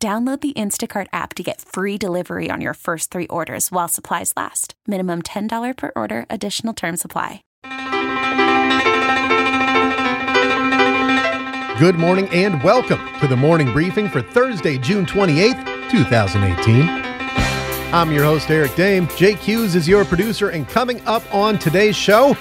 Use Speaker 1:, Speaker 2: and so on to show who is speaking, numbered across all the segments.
Speaker 1: Download the Instacart app to get free delivery on your first three orders while supplies last. Minimum $10 per order, additional term supply.
Speaker 2: Good morning and welcome to the morning briefing for Thursday, June 28th, 2018. I'm your host, Eric Dame. Jake Hughes is your producer, and coming up on today's show,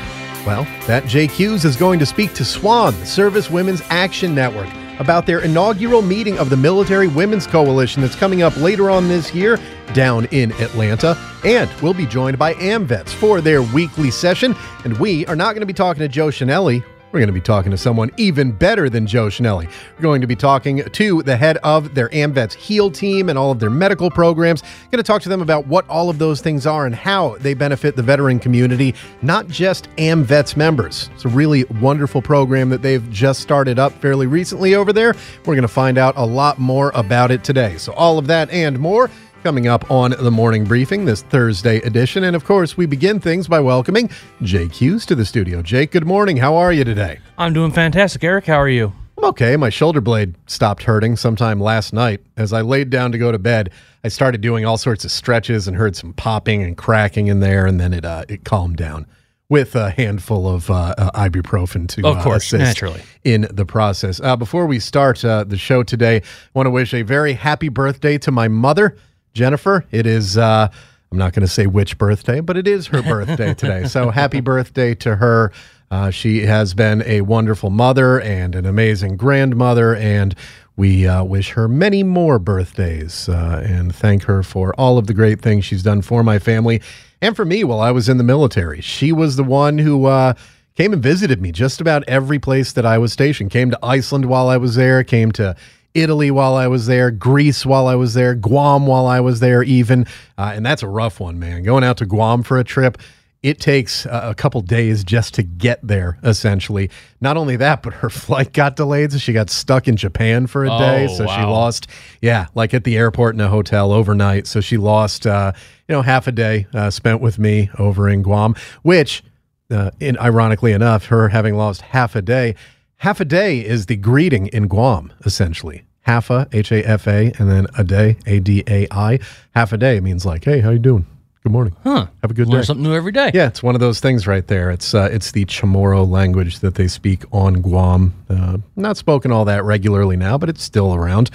Speaker 2: well, that Jake Hughes is going to speak to SWAN, the Service Women's Action Network about their inaugural meeting of the Military Women's Coalition that's coming up later on this year down in Atlanta. And we'll be joined by AMVETS for their weekly session. And we are not going to be talking to Joe Chenelly. We're going to be talking to someone even better than Joe Chenelly. We're going to be talking to the head of their AMVETS HEAL team and all of their medical programs. Going to talk to them about what all of those things are and how they benefit the veteran community, not just AMVETS members. It's a really wonderful program that they've just started up fairly recently over there. We're going to find out a lot more about it today. So, all of that and more coming up on the morning briefing, this Thursday edition. And of course, we begin things by welcoming Jake Hughes to the studio. Jake, good morning. How are you today?
Speaker 3: I'm doing fantastic. Eric, how are you?
Speaker 2: I'm okay. My shoulder blade stopped hurting sometime last night. As I laid down to go to bed, I started doing all sorts of stretches and heard some popping and cracking in there, and then it uh, it calmed down with a handful of uh, uh, ibuprofen to
Speaker 3: of course,
Speaker 2: uh,
Speaker 3: naturally
Speaker 2: in the process. Uh, before we start uh, the show today, I want to wish a very happy birthday to my mother. Jennifer. It is, uh, I'm not going to say which birthday, but it is her birthday today. So happy birthday to her. Uh, she has been a wonderful mother and an amazing grandmother, and we uh, wish her many more birthdays uh, and thank her for all of the great things she's done for my family and for me while I was in the military. She was the one who uh, came and visited me just about every place that I was stationed. Came to Iceland while I was there, came to Italy while I was there, Greece while I was there, Guam while I was there, even. Uh, and that's a rough one, man. Going out to Guam for a trip, it takes a couple days just to get there, essentially. Not only that, but her flight got delayed, so she got stuck in Japan for a day.
Speaker 3: Oh,
Speaker 2: So she lost, yeah, like at the airport in a hotel overnight. So she lost, uh, you know, half a day uh, spent with me over in Guam, which, uh, in, ironically enough, her having lost half a day, half a day is the greeting in Guam, essentially. Half a, H A F A, and then a day, A D A I. Half a day means like, hey, how you doing? Good morning.
Speaker 3: Huh.
Speaker 2: Have a good day.
Speaker 3: Learn
Speaker 2: day.
Speaker 3: something new every day.
Speaker 2: Yeah, it's one of those things right there. It's uh, it's the Chamorro language that they speak on Guam. Uh, not spoken all that regularly now, but it's still around.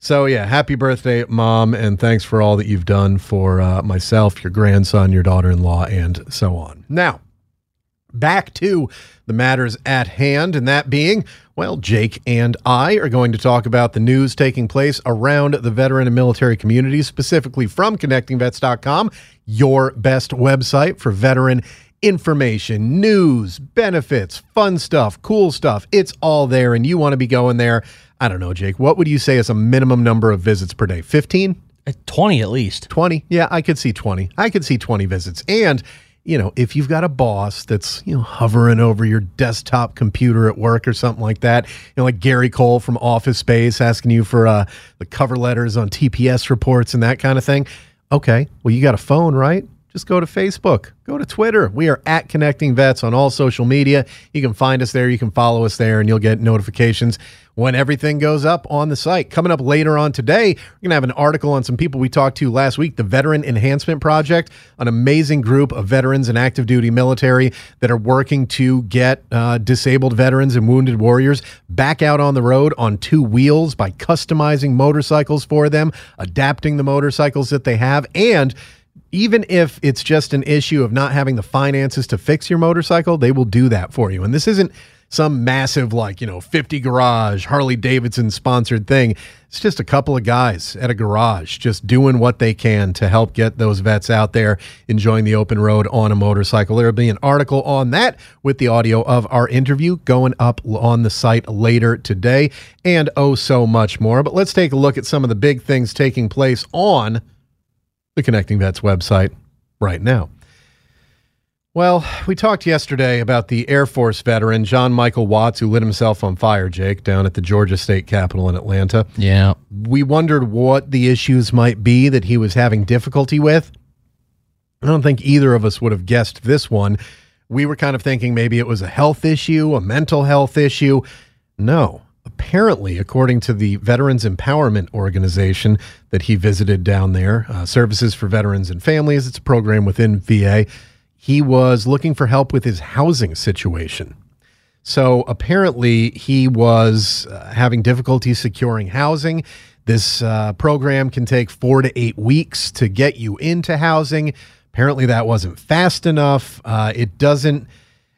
Speaker 2: So yeah, happy birthday, mom, and thanks for all that you've done for uh, myself, your grandson, your daughter-in-law, and so on. Now, back to the matters at hand, and that being, well, Jake and I are going to talk about the news taking place around the veteran and military communities, specifically from connectingvets.com, your best website for veteran information, news, benefits, fun stuff, cool stuff. It's all there, and you want to be going there. I don't know, Jake. What would you say is a minimum number of visits per day? 15?
Speaker 3: Uh, 20 at least.
Speaker 2: 20 yeah i could see 20 i could see 20 visits and you know if you've got a boss that's you know hovering over your desktop computer at work or something like that you know like gary cole from office space asking you for uh, the cover letters on tps reports and that kind of thing okay well you got a phone right just go to Facebook, go to Twitter. We are at Connecting Vets on all social media. You can find us there, you can follow us there, and you'll get notifications when everything goes up on the site. Coming up later on today, we're going to have an article on some people we talked to last week, the Veteran Enhancement Project, an amazing group of veterans and active duty military that are working to get uh, disabled veterans and wounded warriors back out on the road on two wheels by customizing motorcycles for them, adapting the motorcycles that they have, and even if it's just an issue of not having the finances to fix your motorcycle, they will do that for you. And this isn't some massive, like, you know, 50 garage, Harley Davidson sponsored thing. It's just a couple of guys at a garage just doing what they can to help get those vets out there enjoying the open road on a motorcycle. There'll be an article on that with the audio of our interview going up on the site later today and oh so much more. But let's take a look at some of the big things taking place on the Connecting Vets website right now. Well, we talked yesterday about the Air Force veteran John Michael Watts who lit himself on fire, Jake, down at the Georgia State Capitol in Atlanta.
Speaker 3: Yeah.
Speaker 2: We wondered what the issues might be that he was having difficulty with. I don't think either of us would have guessed this one. We were kind of thinking maybe it was a health issue, a mental health issue. No. Apparently, according to the Veterans Empowerment Organization that he visited down there, uh, Services for Veterans and Families, it's a program within VA he was looking for help with his housing situation. So apparently, he was uh, having difficulty securing housing. This uh, program can take four to eight weeks to get you into housing. Apparently, that wasn't fast enough. Uh, it doesn't.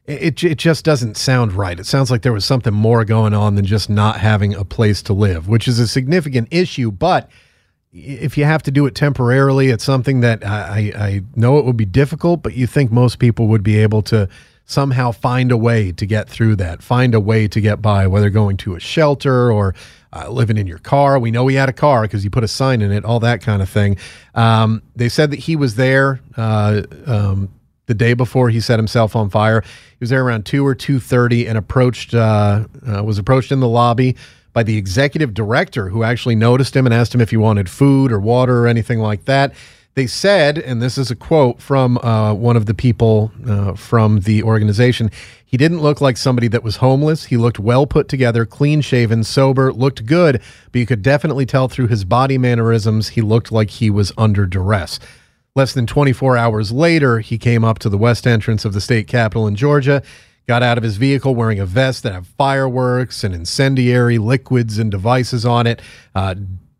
Speaker 2: It, it just doesn't sound right. It sounds like there was something more going on than just not having a place to live, which is a significant issue. But if you have to do it temporarily, it's something that I, I know it would be difficult, but you think most people would be able to somehow find a way to get through that, find a way to get by, whether going to a shelter or uh, living in your car. We know he had a car because you put a sign in it, all that kind of thing. Um, they said that he was there uh, um, the day before he set himself on fire. He was there around two or two thirty and approached uh, uh was approached in the lobby by the executive director who actually noticed him and asked him if he wanted food or water or anything like that. They said, and this is a quote from uh, one of the people uh, from the organization he didn't look like somebody that was homeless. He looked well put together, clean shaven, sober, looked good, but you could definitely tell through his body mannerisms he looked like he was under duress. Less than 24 hours later, he came up to the west entrance of the state capitol in Georgia got out of his vehicle wearing a vest that had fireworks and incendiary liquids and devices on it. Uh,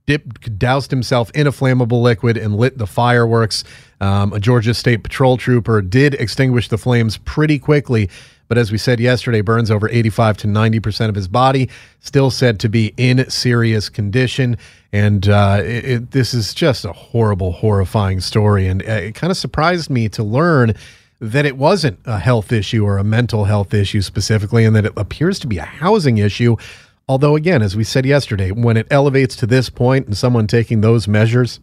Speaker 2: dipped, doused himself in a flammable liquid and lit the fireworks. Um, a Georgia State Patrol trooper did extinguish the flames pretty quickly, but as we said yesterday, burns over 85 to 90 percent of his body, still said to be in serious condition. And uh, it, it, this is just a horrible, horrifying story. And uh, it kind of surprised me to learn that it wasn't a health issue or a mental health issue specifically, and that it appears to be a housing issue. Although, again, as we said yesterday, when it elevates to this point and someone taking those measures,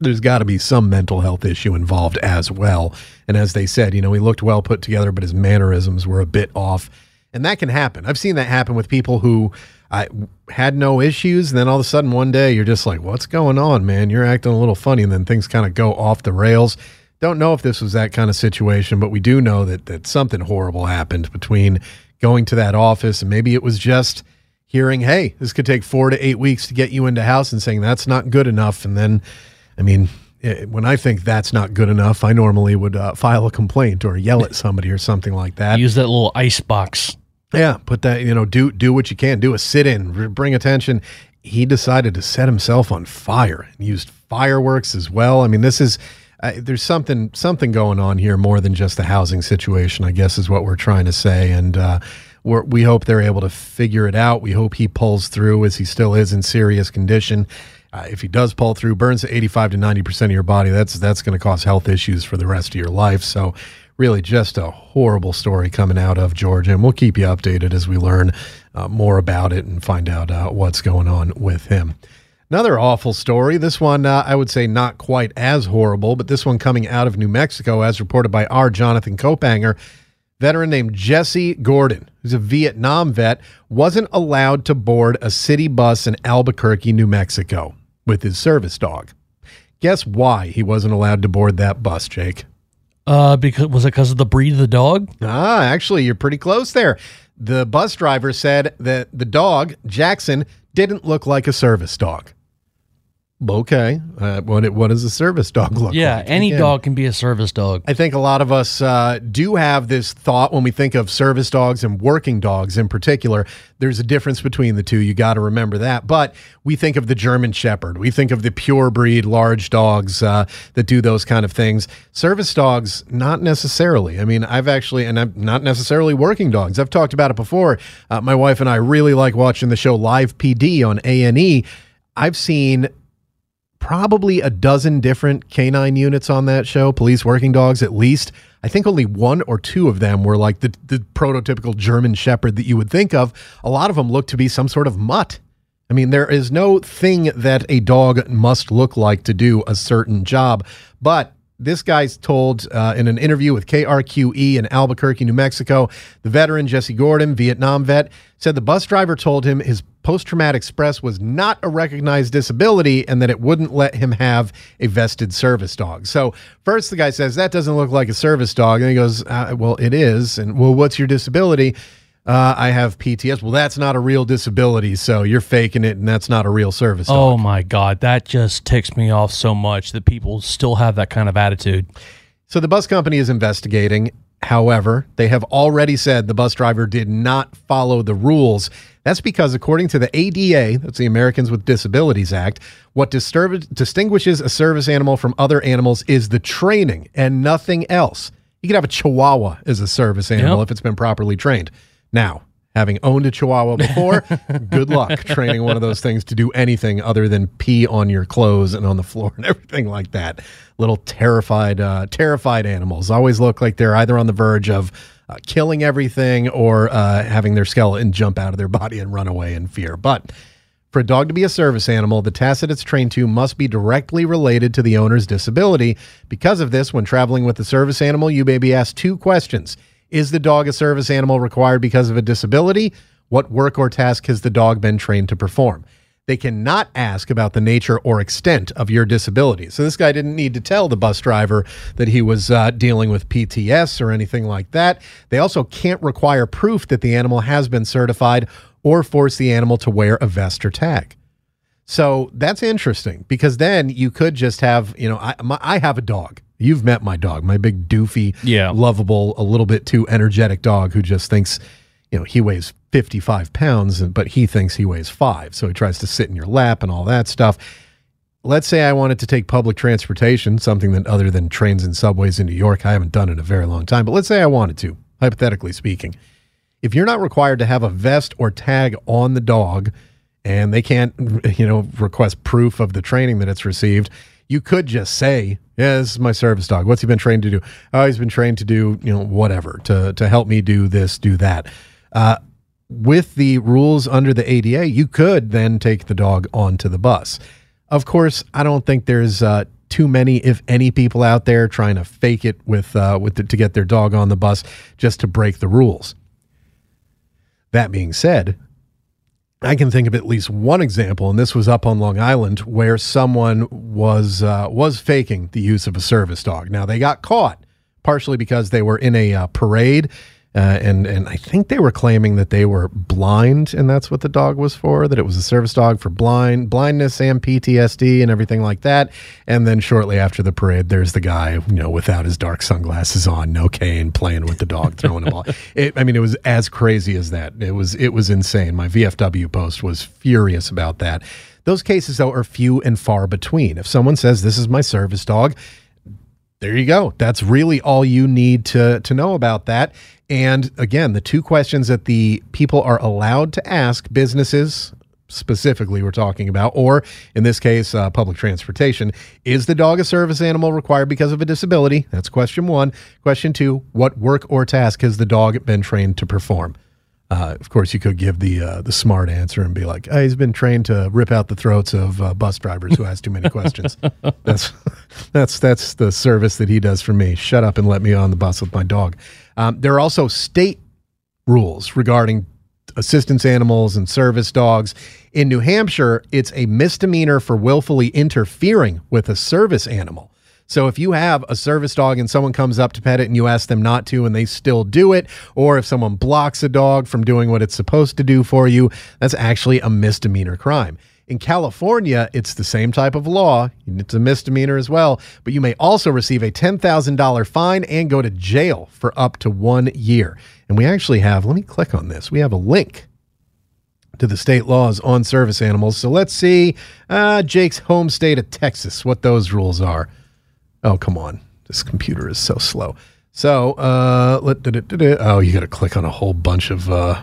Speaker 2: there's got to be some mental health issue involved as well. And as they said, you know, he looked well put together, but his mannerisms were a bit off. And that can happen. I've seen that happen with people who I had no issues. And then all of a sudden, one day, you're just like, what's going on, man? You're acting a little funny. And then things kind of go off the rails. Don't know if this was that kind of situation, but we do know that that something horrible happened between going to that office and maybe it was just hearing, "Hey, this could take 4 to 8 weeks to get you into house" and saying that's not good enough and then I mean, eh, when I think that's not good enough, I normally would uh, file a complaint or yell at somebody or something like that.
Speaker 3: Use that little ice box.
Speaker 2: Yeah, put that, you know, do do what you can, do a sit in, bring attention. He decided to set himself on fire and used fireworks as well. I mean, this is there's something something going on here more than just the housing situation. I guess is what we're trying to say, and uh, we hope they're able to figure it out. We hope he pulls through, as he still is in serious condition. Uh, if he does pull through, burns to 85 to 90 percent of your body. That's that's going to cause health issues for the rest of your life. So, really, just a horrible story coming out of Georgia, and we'll keep you updated as we learn uh, more about it and find out uh, what's going on with him. Another awful story. This one, uh, I would say, not quite as horrible, but this one coming out of New Mexico, as reported by our Jonathan Kaupanger. Veteran named Jesse Gordon, who's a Vietnam vet, wasn't allowed to board a city bus in Albuquerque, New Mexico, with his service dog. Guess why he wasn't allowed to board that bus, Jake?
Speaker 3: Uh, because was it because of the breed of the dog?
Speaker 2: Ah, actually, you're pretty close there. The bus driver said that the dog Jackson didn't look like a service dog. Okay. Uh, what what does a service dog look
Speaker 3: Yeah,
Speaker 2: like?
Speaker 3: any
Speaker 2: Again,
Speaker 3: dog can be a service dog.
Speaker 2: I think a lot of us uh, do have this thought when we think of service dogs and working dogs in particular. There's a difference between the two. You got to remember that. But we think of the German Shepherd. We think of the pure breed large dogs uh, that do those kind of things. Service dogs, not necessarily. I mean, I've actually, and I'm not necessarily working dogs. I've talked about it before. Uh, my wife and I really like watching the show Live PD on A and E. I've seen probably a dozen different canine units on that show, police working dogs at least. I think only one or two of them were like the, the prototypical German Shepherd that you would think of. A lot of them look to be some sort of mutt. I mean, there is no thing that a dog must look like to do a certain job. But this guy's told uh, in an interview with KRQE in Albuquerque, New Mexico, the veteran Jesse Gordon, Vietnam vet, said the bus driver told him his post traumatic stress was not a recognized disability and that it wouldn't let him have a vested service dog. So, first, the guy says, That doesn't look like a service dog. And he goes, uh, Well, it is. And, well, what's your disability? Uh, I have PTS. Well, that's not a real disability. So you're faking it, and that's not a real service dog.
Speaker 3: Oh my god, that just ticks me off so much that people still have that kind of attitude.
Speaker 2: So the bus company is investigating. However, they have already said the bus driver did not follow the rules. That's because, according to the ADA, that's the Americans with Disabilities Act, what disturb- distinguishes a service animal from other animals is the training and nothing else. You could have a chihuahua as a service animal
Speaker 3: Yep.
Speaker 2: if it's been properly trained. Now, having owned a chihuahua before, good luck training one of those things to do anything other than pee on your clothes and on the floor and everything like that. Little terrified, uh, terrified animals always look like they're either on the verge of uh, killing everything or uh, having their skeleton jump out of their body and run away in fear. But for a dog to be a service animal, the task that it's trained to must be directly related to the owner's disability. Because of this, when traveling with the service animal, you may be asked two questions. Is the dog a service animal required because of a disability? What work or task has the dog been trained to perform? They cannot ask about the nature or extent of your disability. So this guy didn't need to tell the bus driver that he was uh, dealing with PTS or anything like that. They also can't require proof that the animal has been certified or force the animal to wear a vest or tag. So that's interesting because then you could just have, you know, I, my, I have a dog. You've met my dog, my big doofy,
Speaker 3: Yeah.
Speaker 2: lovable, a little bit too energetic dog who just thinks, you know, he weighs 55 pounds, but he thinks he weighs five. So he tries to sit in your lap and all that stuff. Let's say I wanted to take public transportation, something that other than trains and subways in New York, I haven't done in a very long time, but let's say I wanted to, hypothetically speaking. If you're not required to have a vest or tag on the dog, and they can't, you know, request proof of the training that it's received, you could just say, "Yeah, this is my service dog. What's he been trained to do? Oh, he's been trained to do, you know, whatever to to help me do this, do that." Uh, with the rules under the ADA, you could then take the dog onto the bus. Of course, I don't think there's uh, too many, if any, people out there trying to fake it with uh, with the, to get their dog on the bus just to break the rules. That being said, I can think of at least one example, and this was up on Long Island, where someone was uh, was faking the use of a service dog. Now they got caught partially because they were in a uh, parade, uh, and and I think they were claiming that they were blind, and that's what the dog was for. That it was a service dog for blind blindness and PTSD and everything like that. And then shortly after the parade, there's the guy, you know, without his dark sunglasses on, no cane, playing with the dog, throwing a ball. It, I mean, it was as crazy as that. It was it was insane. My VFW post was furious about that. Those cases, though, are few and far between. If someone says this is my service dog, there you go. That's really all you need to to know about that. And again, the two questions that the people are allowed to ask businesses specifically we're talking about or in this case uh, public transportation is the dog a service animal required because of a disability that's question one question two what work or task has the dog been trained to perform uh, of course, you could give the uh, the smart answer and be like, oh, "He's been trained to rip out the throats of uh, bus drivers who ask too many questions." that's that's that's the service that he does for me. Shut up and let me on the bus with my dog. Um, there are also state rules regarding assistance animals and service dogs. In New Hampshire, it's a misdemeanor for willfully interfering with a service animal. So if you have a service dog and someone comes up to pet it and you ask them not to and they still do it, or if someone blocks a dog from doing what it's supposed to do for you, that's actually a misdemeanor crime. In California, it's the same type of law. It's a misdemeanor as well, but you may also receive a $10,000 fine and go to jail for up to one year. And we actually have, let me click on this. We have a link to the state laws on service animals. So let's see uh, Jake's home state of Texas, what those rules are. Oh, come on. This computer is so slow. So, uh, let, oh, you got to click on a whole bunch of, uh,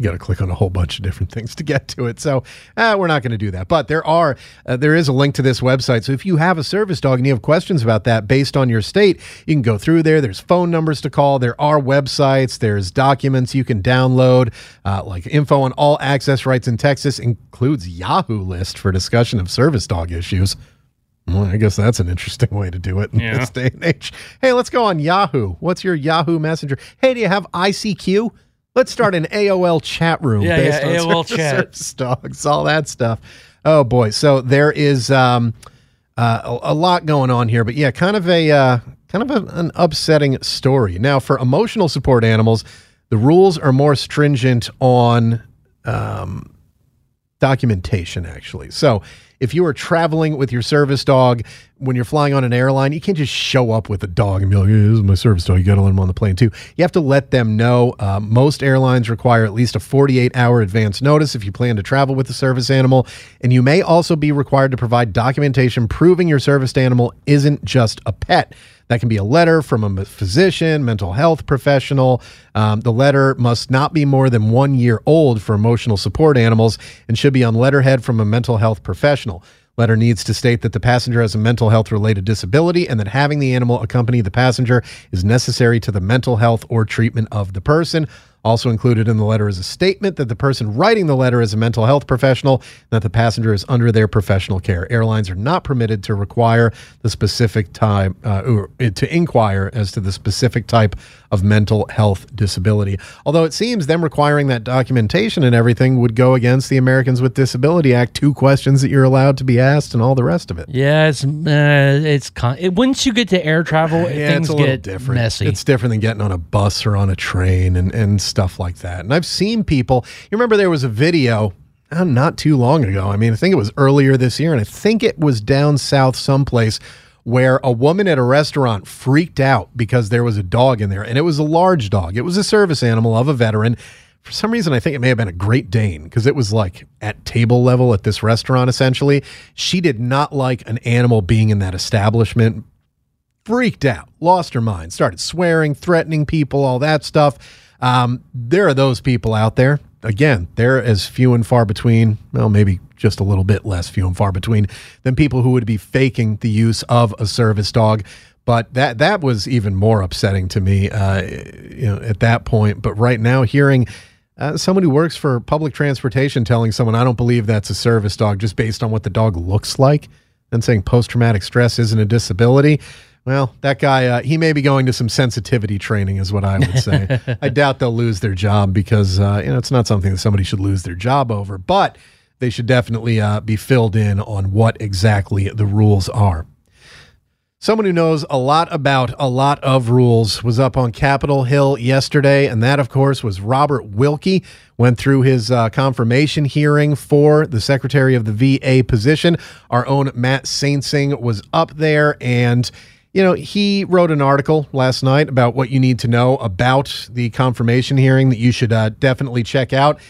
Speaker 2: you got to click on a whole bunch of different things to get to it. So uh, we're not going to do that. But there are uh, there is a link to this website. So if you have a service dog and you have questions about that based on your state, you can go through there. There's phone numbers to call. There are websites. There's documents you can download, uh, like info on all access rights in Texas includes Yahoo list for discussion of service dog issues. Well, I guess that's an interesting way to do it in
Speaker 3: Yeah.
Speaker 2: this day and age. Hey, let's go on Yahoo. What's your Yahoo Messenger? Hey, do you have ICQ? Let's start an AOL chat room
Speaker 3: Yeah,
Speaker 2: based
Speaker 3: yeah,
Speaker 2: on
Speaker 3: AOL chat.
Speaker 2: dogs, all that stuff. Oh boy, so there is um, uh, a, a lot going on here, but yeah, kind of a uh, kind of a, an upsetting story. Now, for emotional support animals, the rules are more stringent on um, documentation actually. So if you are traveling with your service dog when you're flying on an airline, you can't just show up with a dog and be like, hey, "This is my service dog." You got to let them on the plane too. You have to let them know. Uh, most airlines require at least a 48 hour advance notice if you plan to travel with the service animal, and you may also be required to provide documentation proving your service animal isn't just a pet. That can be a letter from a physician, mental health professional. Um, the letter must not be more than one year old for emotional support animals and should be on letterhead from a mental health professional. Letter needs to state that the passenger has a mental health related disability and that having the animal accompany the passenger is necessary to the mental health or treatment of the person. Also included in the letter is a statement that the person writing the letter is a mental health professional and that the passenger is under their professional care. Airlines are not permitted to require the specific time uh, or uh, to inquire as to the specific type of mental health disability. Although it seems them requiring that documentation and everything would go against the Americans with Disability Act, two questions that you're allowed to be asked and all the rest of it.
Speaker 3: Yeah, it's uh, it's con- it, once you get to air travel,
Speaker 2: Yeah,
Speaker 3: things
Speaker 2: it's a little
Speaker 3: get
Speaker 2: different.
Speaker 3: messy.
Speaker 2: It's different than getting on a bus or on a train and, and stuff like that. And I've seen people, you remember there was a video uh, not too long ago. I mean, I think it was earlier this year, and I think it was down south someplace where a woman at a restaurant freaked out because there was a dog in there, and it was a large dog. It was a service animal of a veteran. For some reason, I think it may have been a Great Dane because it was like at table level at this restaurant, essentially. She did not like an animal being in that establishment freaked out, lost her mind, started swearing, threatening people, all that stuff. Um, there are those people out there. Again, they're as few and far between, well, maybe just a little bit less few and far between than people who would be faking the use of a service dog. But that that was even more upsetting to me, uh, you know, at that point. But right now, hearing uh, someone who works for public transportation telling someone, "I don't believe that's a service dog," just based on what the dog looks like, and saying post traumatic stress isn't a disability. Well, that guy, uh, he may be going to some sensitivity training, is what I would say. I doubt they'll lose their job because uh, you know it's not something that somebody should lose their job over, but they should definitely uh, be filled in on what exactly the rules are. Someone who knows a lot about a lot of rules was up on Capitol Hill yesterday, and that, of course, was Robert Wilkie. Went through his uh, confirmation hearing for the Secretary of the VA position. Our own Matt Saintsing was up there, and you know he wrote an article last night about what you need to know about the confirmation hearing that you should uh, definitely check out.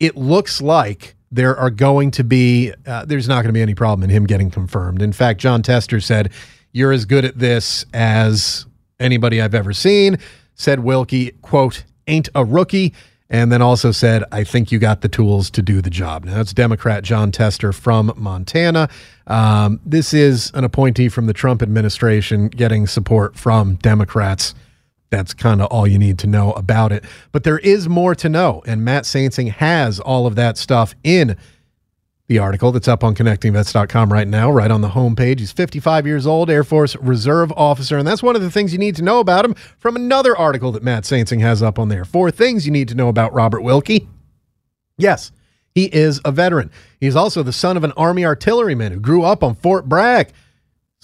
Speaker 2: It looks like there are going to be uh, there's not going to be any problem in him getting confirmed. In fact, Jon Tester said you're as good at this as anybody I've ever seen. Said Wilkie, quote, ain't a rookie. And then also said, I think you got the tools to do the job. Now, that's Democrat Jon Tester from Montana. Um, this is an appointee from the Trump administration getting support from Democrats. That's kind of all you need to know about it. But there is more to know. And Matt Saintsing has all of that stuff in the article that's up on connectingvets.com right now, right on the homepage. He's 55 years old, Air Force Reserve officer, and that's one of the things you need to know about him from another article that Matt Saintsing has up on there. Four things you need to know about Robert Wilkie. Yes, he is a veteran. He's also the son of an Army artilleryman who grew up on Fort Bragg.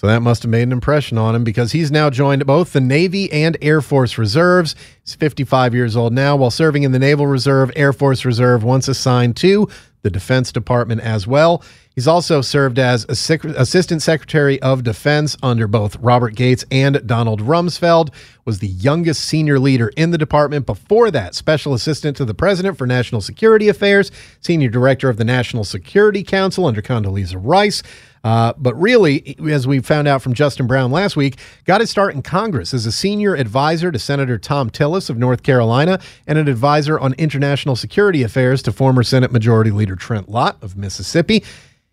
Speaker 2: So that must have made an impression on him because he's now joined both the Navy and Air Force Reserves. He's 55 years old now while serving in the Naval Reserve, Air Force Reserve, once assigned to the Defense Department as well. He's also served as Assistant Secretary of Defense under both Robert Gates and Donald Rumsfeld. Was the youngest senior leader in the department. Before that, Special Assistant to the President for National Security Affairs, Senior Director of the National Security Council under Condoleezza Rice. Uh, but really, as we found out from Justin Brown last week, got his start in Congress as a senior advisor to Senator Thom Tillis of North Carolina and an advisor on international security affairs to former Senate Majority Leader Trent Lott of Mississippi.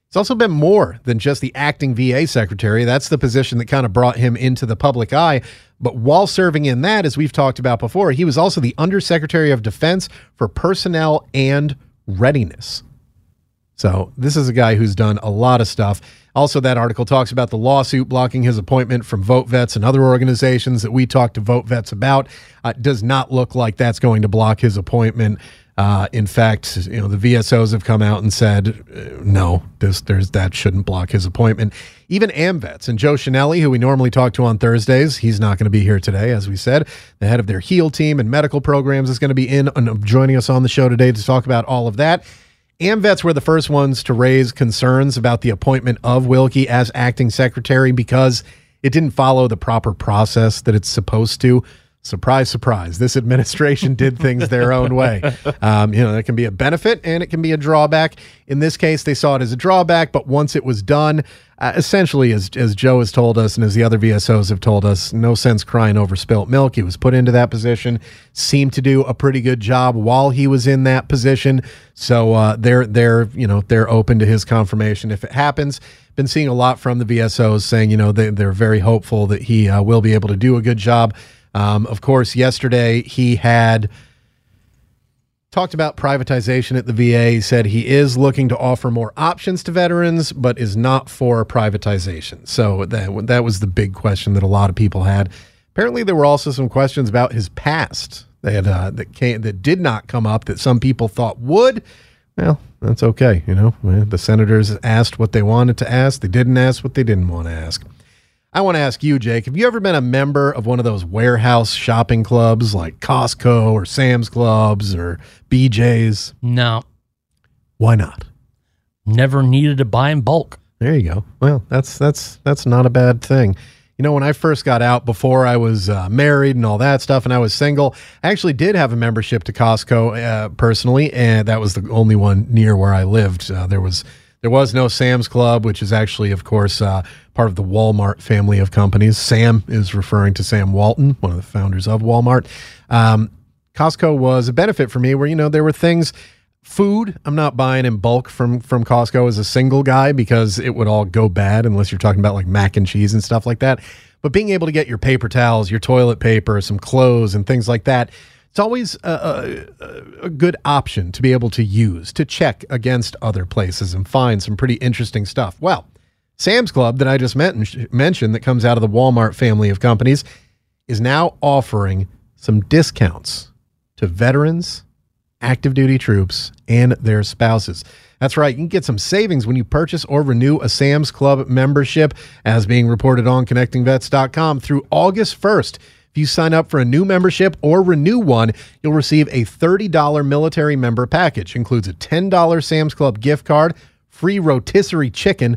Speaker 2: It's also been more than just the acting VA secretary. That's the position that kind of brought him into the public eye. But while serving in that, as we've talked about before, he was also the Undersecretary of Defense for Personnel and Readiness. So this is a guy who's done a lot of stuff. Also, that article talks about the lawsuit blocking his appointment from Vote Vets and other organizations that we talked to Vote Vets about. Uh, does not look like that's going to block his appointment. Uh, in fact, you know the VSOs have come out and said uh, no, this there's that shouldn't block his appointment. Even AMVETS and Joe Chenelly, who we normally talk to on Thursdays, he's not going to be here today, as we said. The head of their HEAL team and medical programs is going to be in and joining us on the show today to talk about all of that. AMVETS were the first ones to raise concerns about the appointment of Wilkie as acting secretary because it didn't follow the proper process that it's supposed to. Surprise, surprise. This administration did things their own way. Um, you know, it can be a benefit and it can be a drawback. In this case, they saw it as a drawback, but once it was done, uh, essentially, as, as Joe has told us and as the other VSOs have told us, no sense crying over spilt milk. He was put into that position, seemed to do a pretty good job while he was in that position. So uh, they're they're you know they're open to his confirmation if it happens. Been seeing a lot from the VSOs saying you know they they're very hopeful that he uh, will be able to do a good job. Um, of course, yesterday he had talked about privatization at the VA. He said he is looking to offer more options to veterans, but is not for privatization. So that that was the big question that a lot of people had. Apparently, there were also some questions about his past that uh, that came that did not come up that some people thought would. Well, that's okay. You know, the senators asked what they wanted to ask. They didn't ask what they didn't want to ask. I want to ask you, Jake, have you ever been a member of one of those warehouse shopping clubs like Costco or Sam's Clubs or BJ's?
Speaker 3: No.
Speaker 2: Why not?
Speaker 3: Never needed to buy in bulk.
Speaker 2: There you go. Well, that's that's that's not a bad thing. You know, when I first got out before I was uh, married and all that stuff, and I was single, I actually did have a membership to Costco uh, personally, and that was the only one near where I lived. Uh, there was there was no Sam's Club, which is actually, of course, uh, part of the Walmart family of companies. Sam is referring to Sam Walton, one of the founders of Walmart. Um, Costco was a benefit for me where, you know, there were things food i'm not buying in bulk from from costco as a single guy because it would all go bad unless you're talking about like mac and cheese and stuff like that but being able to get your paper towels your toilet paper some clothes and things like that it's always a, a, a, good option to be able to use to check against other places and find some pretty interesting stuff. Well, Sam's Club that I just met, mentioned that comes out of the Walmart family of companies is now offering some discounts to veterans, active duty troops, and their spouses. That's right. You can get some savings when you purchase or renew a Sam's Club membership, as being reported on connectingvets.com through August 1st you sign up for a new membership or renew one, you'll receive a $30 military member package. Includes a $10 Sam's Club gift card, free rotisserie chicken.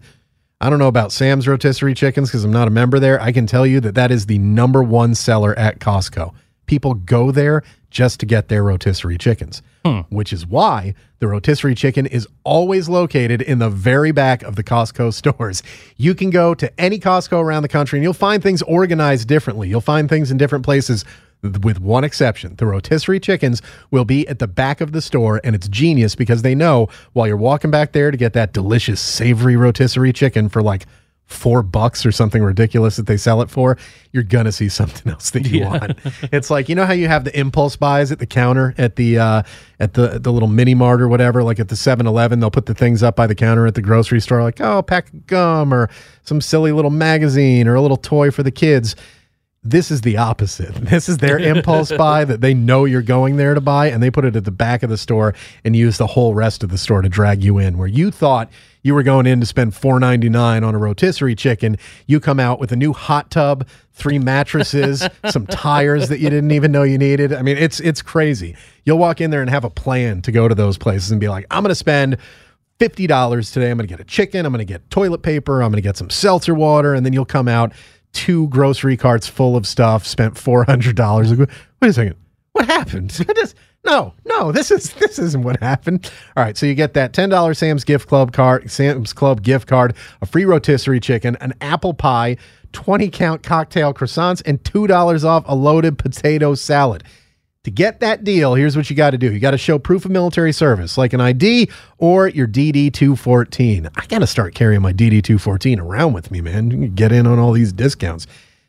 Speaker 2: I don't know about Sam's rotisserie chickens because I'm not a member there. I can tell you that that is the number one seller at Costco. People go there just to get their rotisserie chickens, hmm. which is why the rotisserie chicken is always located in the very back of the Costco stores. You can go to any Costco around the country and you'll find things organized differently. You'll find things in different places with one exception. The rotisserie chickens will be at the back of the store, and it's genius because they know while you're walking back there to get that delicious, savory rotisserie chicken for like four bucks or something ridiculous that they sell it for, you're gonna see something else that you yeah. want. It's like you know how you have the impulse buys at the counter at the uh, at the the little mini mart or whatever, like at the 7-Eleven, they'll put the things up by the counter at the grocery store, like oh, a pack of gum or some silly little magazine or a little toy for the kids. This is the opposite. This is their impulse buy that they know you're going there to buy, and they put it at the back of the store and use the whole rest of the store to drag you in. Where you thought you were going in to spend four ninety nine on a rotisserie chicken, you come out with a new hot tub, three mattresses, some tires that you didn't even know you needed. I mean, it's it's crazy. You'll walk in there and have a plan to go to those places and be like, I'm going to spend $50 today. I'm going to get a chicken. I'm going to get toilet paper. I'm going to get some seltzer water. And then you'll come out two grocery carts full of stuff, spent $400. Wait a second. What happened? no, no, this is this isn't what happened. All right, so you get that $10 Sam's gift club card, Sam's Club gift card, a free rotisserie chicken, an apple pie, 20 count cocktail croissants, and $2 off a loaded potato salad. To get that deal, here's what you got to do. You got to show proof of military service, like an ID or your DD 214. I got to start carrying my DD 214 around with me, man. Get in on all these discounts.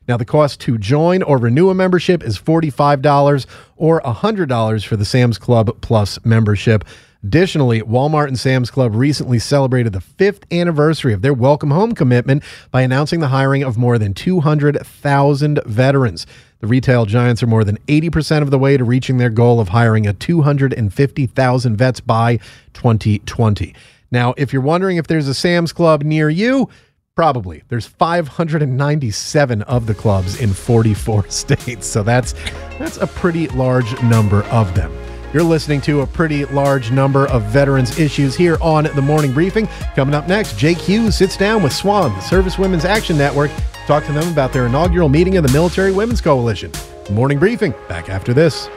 Speaker 2: Now, the cost to join or renew a membership is $45 or $100 for the Sam's Club Plus membership. Additionally, Walmart and Sam's Club recently celebrated the fifth anniversary of their Welcome Home commitment by announcing the hiring of more than 200,000 veterans. The retail giants are more than 80% of the way to reaching their goal of hiring a 250,000 vets by 2020. Now, if you're wondering if there's a Sam's Club near you, probably. There's 597 of the clubs in 44 states. So that's that's a pretty large number of them. You're listening to a pretty large number of veterans issues here on the morning briefing. Coming up next, Jake Hughes sits down with SWAN, the Service Women's Action Network, to talk to them about their inaugural meeting of the Military Women's Coalition. The morning briefing, back after this.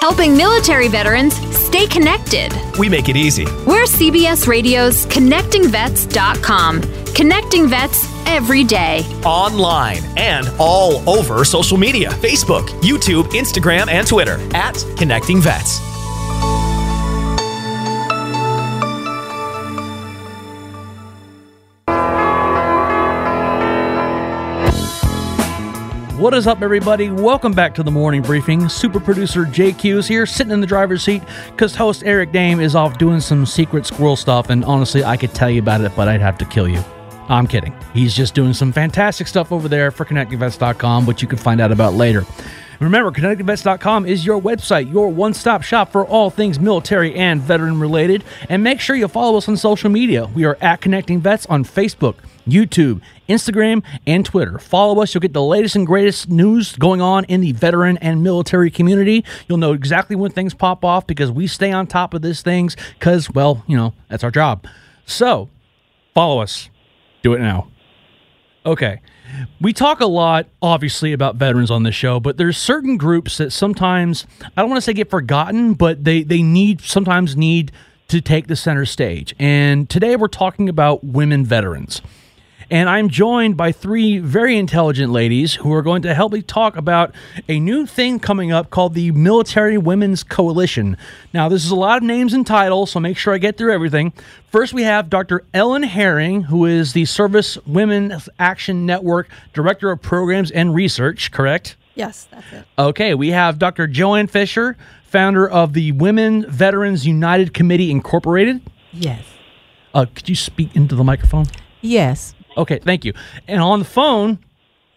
Speaker 4: Helping military veterans stay connected.
Speaker 5: We make it easy.
Speaker 4: We're CBS Radio's ConnectingVets.com. Connecting vets every day.
Speaker 5: Online and all over social media Facebook, YouTube, Instagram, and Twitter at Connecting Vets.
Speaker 3: What is up, everybody? Welcome back to the morning briefing. Super producer Jake Hughes here, sitting in the driver's seat because host Eric Dame is off doing some secret squirrel stuff. And honestly, I could tell you about it, but I'd have to kill you. I'm kidding. He's just doing some fantastic stuff over there for ConnectingVets.com, which you can find out about later. Remember, ConnectingVets.com is your website, your one stop shop for all things military and veteran related. And make sure you follow us on social media. We are at Connecting Vets on Facebook, YouTube, Instagram, and Twitter. Follow us. You'll get the latest and greatest news going on in the veteran and military community. You'll know exactly when things pop off because we stay on top of these things because, well, you know, that's our job. So follow us. Do it now. Okay. We talk a lot, obviously, about veterans on this show, but there's certain groups that sometimes I don't want to say get forgotten, but they they need sometimes need to take the center stage. And today we're talking about women veterans. And I'm joined by three very intelligent ladies who are going to help me talk about a new thing coming up called the Military Women's Coalition. Now, this is a lot of names and titles, so make sure I get through everything. First, we have Dr. Ellen Haring, who is the Service Women's Action Network Director of Programs and Research, correct?
Speaker 6: Yes, that's it.
Speaker 3: Okay, we have Dr. Joanne Fisher, founder of the Women Veterans United Committee Incorporated.
Speaker 7: Yes.
Speaker 3: Uh, could you speak into the microphone?
Speaker 7: Yes.
Speaker 3: Okay, thank you. And on the phone,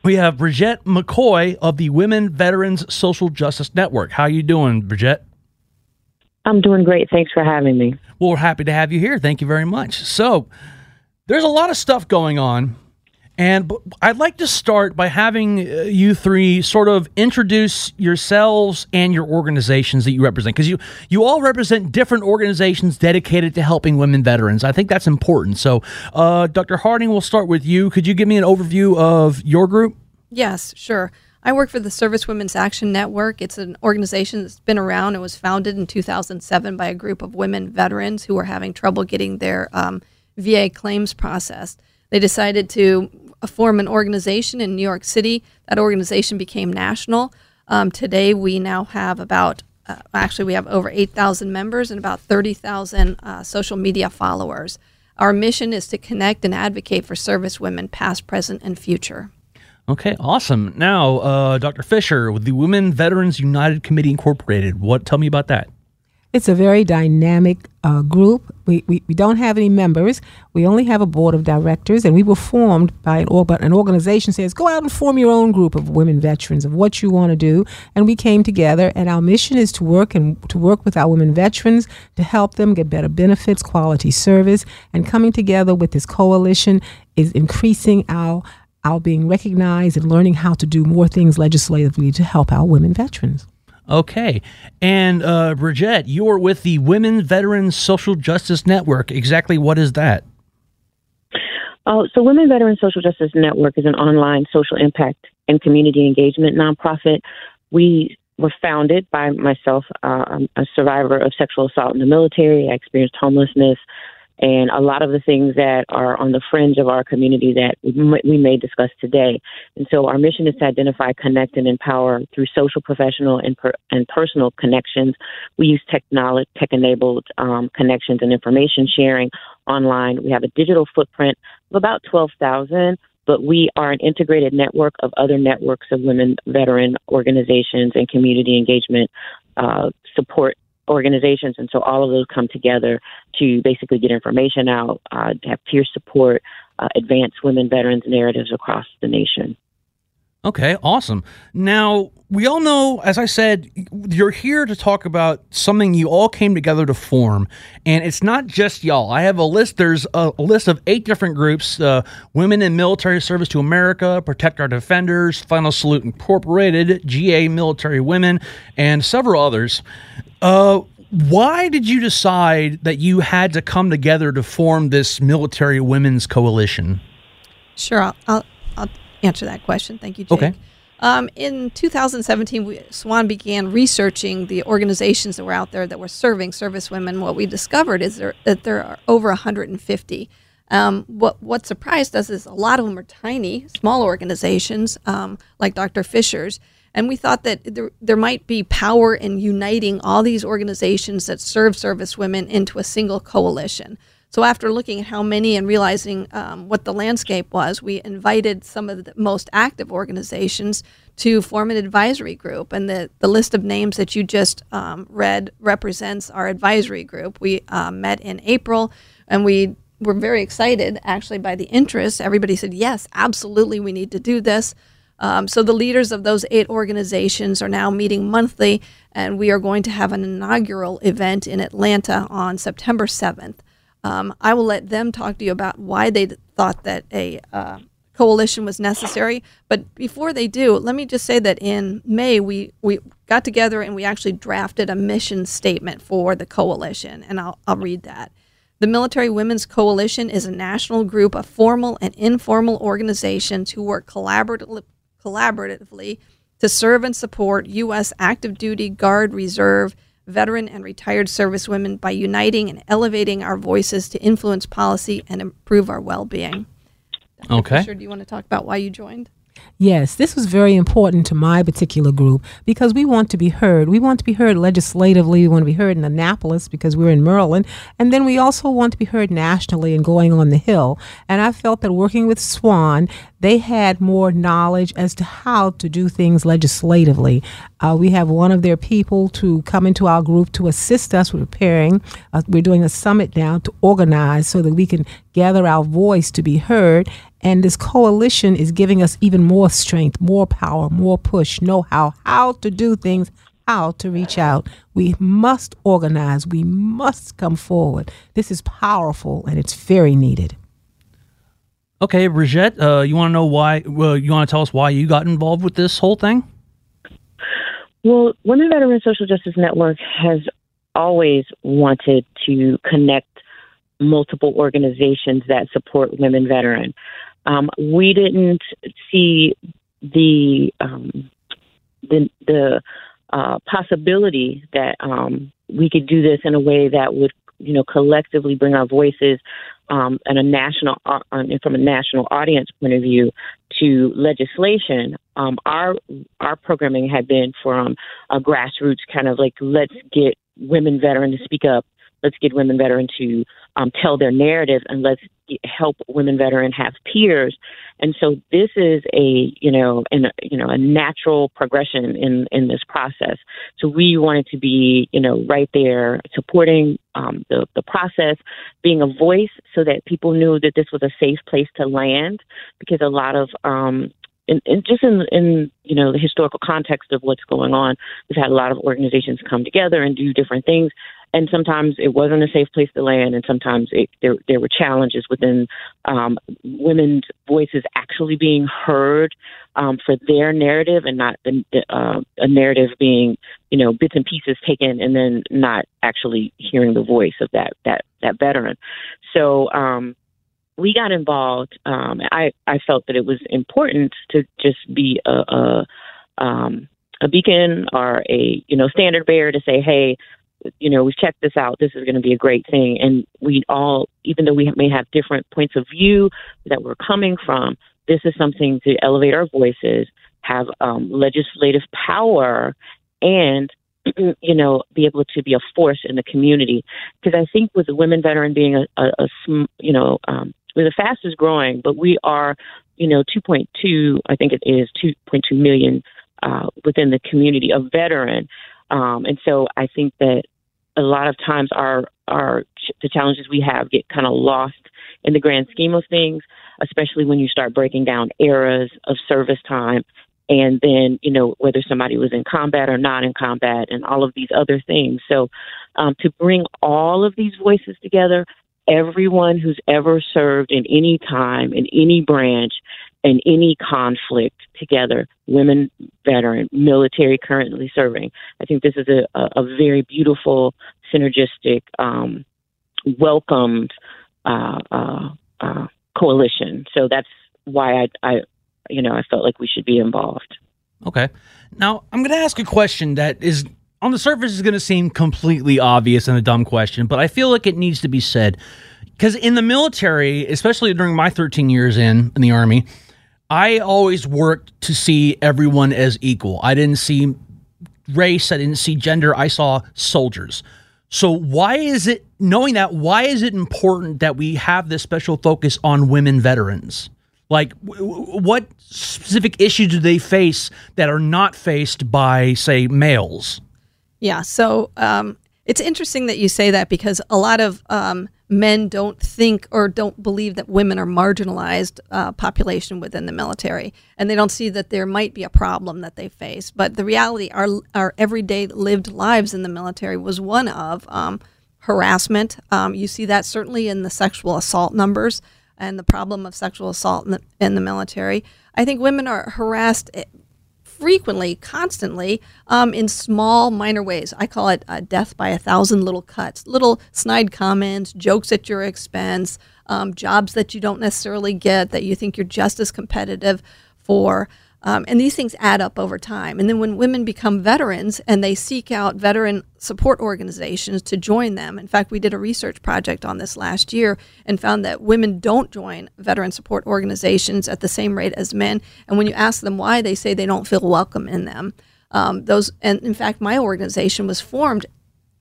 Speaker 3: we have Bridget McCoy of the Women Veterans Social Justice Network. How you doing, Bridget?
Speaker 8: I'm doing great. Thanks for having me.
Speaker 3: Well, we're happy to have you here. Thank you very much. So, there's a lot of stuff going on, and I'd like to start by having uh, you three sort of introduce yourselves and your organizations that you represent, because you you all represent different organizations dedicated to helping women veterans. I think that's important. So, uh, Dr. Haring, we'll start with you. Could you give me an overview of your group?
Speaker 6: Yes, sure. I work for the Service Women's Action Network. It's an organization that's been around. It was founded in 2007 by a group of women veterans who were having trouble getting their um, VA claims processed. They decided to form an organization in New York City. That organization became national. Um, today, we now have about uh, actually we have over 8,000 members and about 30,000 uh, social media followers. Our mission is to connect and advocate for service women, past, present, and future.
Speaker 3: Okay, awesome. Now, uh, Dr. Fisher with the Women Veterans United Committee Incorporated. What? Tell me about that.
Speaker 7: It's a very dynamic uh, group. We, we, we don't have any members. We only have a board of directors, and we were formed by an, or, an organization says, go out and form your own group of women veterans of what you want to do. And we came together, and our mission is to work and to work with our women veterans to help them get better benefits, quality service, and coming together with this coalition is increasing our our being recognized and learning how to do more things legislatively to help our women veterans.
Speaker 3: Okay. And uh, Bridget, you're with the Women Veterans Social Justice Network. Exactly what is that?
Speaker 8: Oh, so Women Veterans Social Justice Network is an online social impact and community engagement nonprofit. We were founded by myself, uh, a survivor of sexual assault in the military. I experienced homelessness, and a lot of the things that are on the fringe of our community that we may discuss today. And so our mission is to identify, connect, and empower through social, professional, and, per- and personal connections. We use technology, tech-enabled um, connections and information sharing online. We have a digital footprint of about 12,000 but we are an integrated network of other networks of women veteran organizations and community engagement uh, support organizations. And so all of those come together to basically get information out, uh, to have peer support, uh, advance women veterans narratives across the nation.
Speaker 3: Okay, awesome. Now, we all know, as I said, you're here to talk about something you all came together to form. And it's not just y'all. I have a list. There's a, list of eight different groups uh, Women in Military Service to America, Protect Our Defenders, Final Salute Incorporated, GA Military Women, and several others. Uh, why did you decide that you had to come together to form this military women's coalition?
Speaker 6: Sure, I'll, I'll, I'll answer that question. Thank you, Jake.
Speaker 3: Okay.
Speaker 6: Um, in 2017, we, SWAN began researching the organizations that were out there that were serving service women. What we discovered is there, that there are over 150. Um, what what surprised us is a lot of them are tiny, small organizations um, like Dr. Fisher's, and we thought that there, there might be power in uniting all these organizations that serve service women into a single coalition. So, after looking at how many and realizing um, what the landscape was, we invited some of the most active organizations to form an advisory group. And the, the list of names that you just um, read represents our advisory group. We uh, met in April and we were very excited actually by the interest. Everybody said, yes, absolutely, we need to do this. Um, so the leaders of those eight organizations are now meeting monthly, and we are going to have an inaugural event in Atlanta on September 7th. Um, I will let them talk to you about why they thought that a uh, coalition was necessary. But before they do, let me just say that in May we we got together and we actually drafted a mission statement for the coalition, and I'll I'll read that. The Military Women's Coalition is a national group of formal and informal organizations who work collaboratively collaboratively to serve and support U.S. active duty, Guard, Reserve, veteran, and retired servicewomen by uniting and elevating our voices to influence policy and improve our well being.
Speaker 3: Okay.
Speaker 6: Fisher, do you want to talk about why you joined?
Speaker 7: Yes, this was very important to my particular group because we want to be heard. We want to be heard legislatively. We want to be heard in Annapolis because we're in Maryland. And then we also want to be heard nationally and going on the Hill. And I felt that working with SWAN, they had more knowledge as to how to do things legislatively. Uh, we have one of their people to come into our group to assist us with preparing. Uh, we're doing a summit now to organize so that we can gather our voice to be heard. And this coalition is giving us even more strength, more power, more push, know how, how to do things, how to reach out. We must organize. We must come forward. This is powerful and it's very needed.
Speaker 3: Okay, Bridget, uh, you want to know why? Well, you want to tell us why you got involved with this whole thing?
Speaker 8: Well, Women Veteran Social Justice Network has always wanted to connect multiple organizations that support women veteran. Um, we didn't see the um, the, the uh, possibility that um, we could do this in a way that would, you know, collectively bring our voices um, and a national uh, from a national audience point of view to legislation. Um, our our programming had been from a grassroots kind of like let's get women veterans to speak up, let's get women veterans to um, tell their narrative, and let's help women veteran have peers. And so this is a you know an you know a natural progression in in this process. So we wanted to be you know right there supporting um, the the process being a voice so that people knew that this was a safe place to land because a lot of um, in, in just in in you know the historical context of what's going on, we've had a lot of organizations come together and do different things, and sometimes it wasn't a safe place to land, and sometimes it, there there were challenges within um, women's voices actually being heard um, for their narrative, and not the, uh, a narrative being you know bits and pieces taken, and then not actually hearing the voice of that that that veteran. So. Um, we got involved. Um, I I felt that it was important to just be a, a um, a beacon or a you know standard bearer to say, hey, you know, we've checked this out. This is going to be a great thing. And we all, even though we may have different points of view that we're coming from, this is something to elevate our voices, have um, legislative power, and you know, be able to be a force in the community. Because I think with the women veteran being a, a, a you know, um, we're the fastest growing, but we are, you know, 2.2, I think it is 2.2 million uh, within the community of veteran. Um, and so I think that a lot of times our, our, the challenges we have get kind of lost in the grand scheme of things, especially when you start breaking down eras of service time and then you know whether somebody was in combat or not in combat and all of these other things. So um, to bring all of these voices together everyone who's ever served in any time, in any branch, in any conflict together, women, veteran, military currently serving. I think this is a, a, very beautiful, synergistic, um, welcomed uh, uh, uh, coalition. So that's why I, I, you know, I felt like we should be involved.
Speaker 3: Okay. Now I'm going to ask a question that is on the surface is going to seem completely obvious and a dumb question, but I feel like it needs to be said because in the military, especially during my 13 years in in the army, I always worked to see everyone as equal. I didn't see race, I didn't see gender, I saw soldiers. So why is it knowing that why is it important that we have this special focus on women veterans? Like, what specific issues do they face that are not faced by, say, males?
Speaker 6: Yeah. So um, it's interesting that you say that because a lot of um, men don't think or don't believe that women are marginalized uh, population within the military, and they don't see that there might be a problem that they face. But the reality, our our everyday lived lives in the military was one of um, harassment. Um, you see that certainly in the sexual assault numbers and the problem of sexual assault in the, in the military. I think women are harassed eh, frequently, constantly, um, in small, minor ways. I call it uh, death by a thousand little cuts, little snide comments, jokes at your expense, um, jobs that you don't necessarily get that you think you're just as competitive for. Um, and these things add up over time. And then when women become veterans and they seek out veteran support organizations to join them, in fact, we did a research project on this last year and found that women don't join veteran support organizations at the same rate as men. And when you ask them why, they say they don't feel welcome in them. Um, those, and in fact, my organization was formed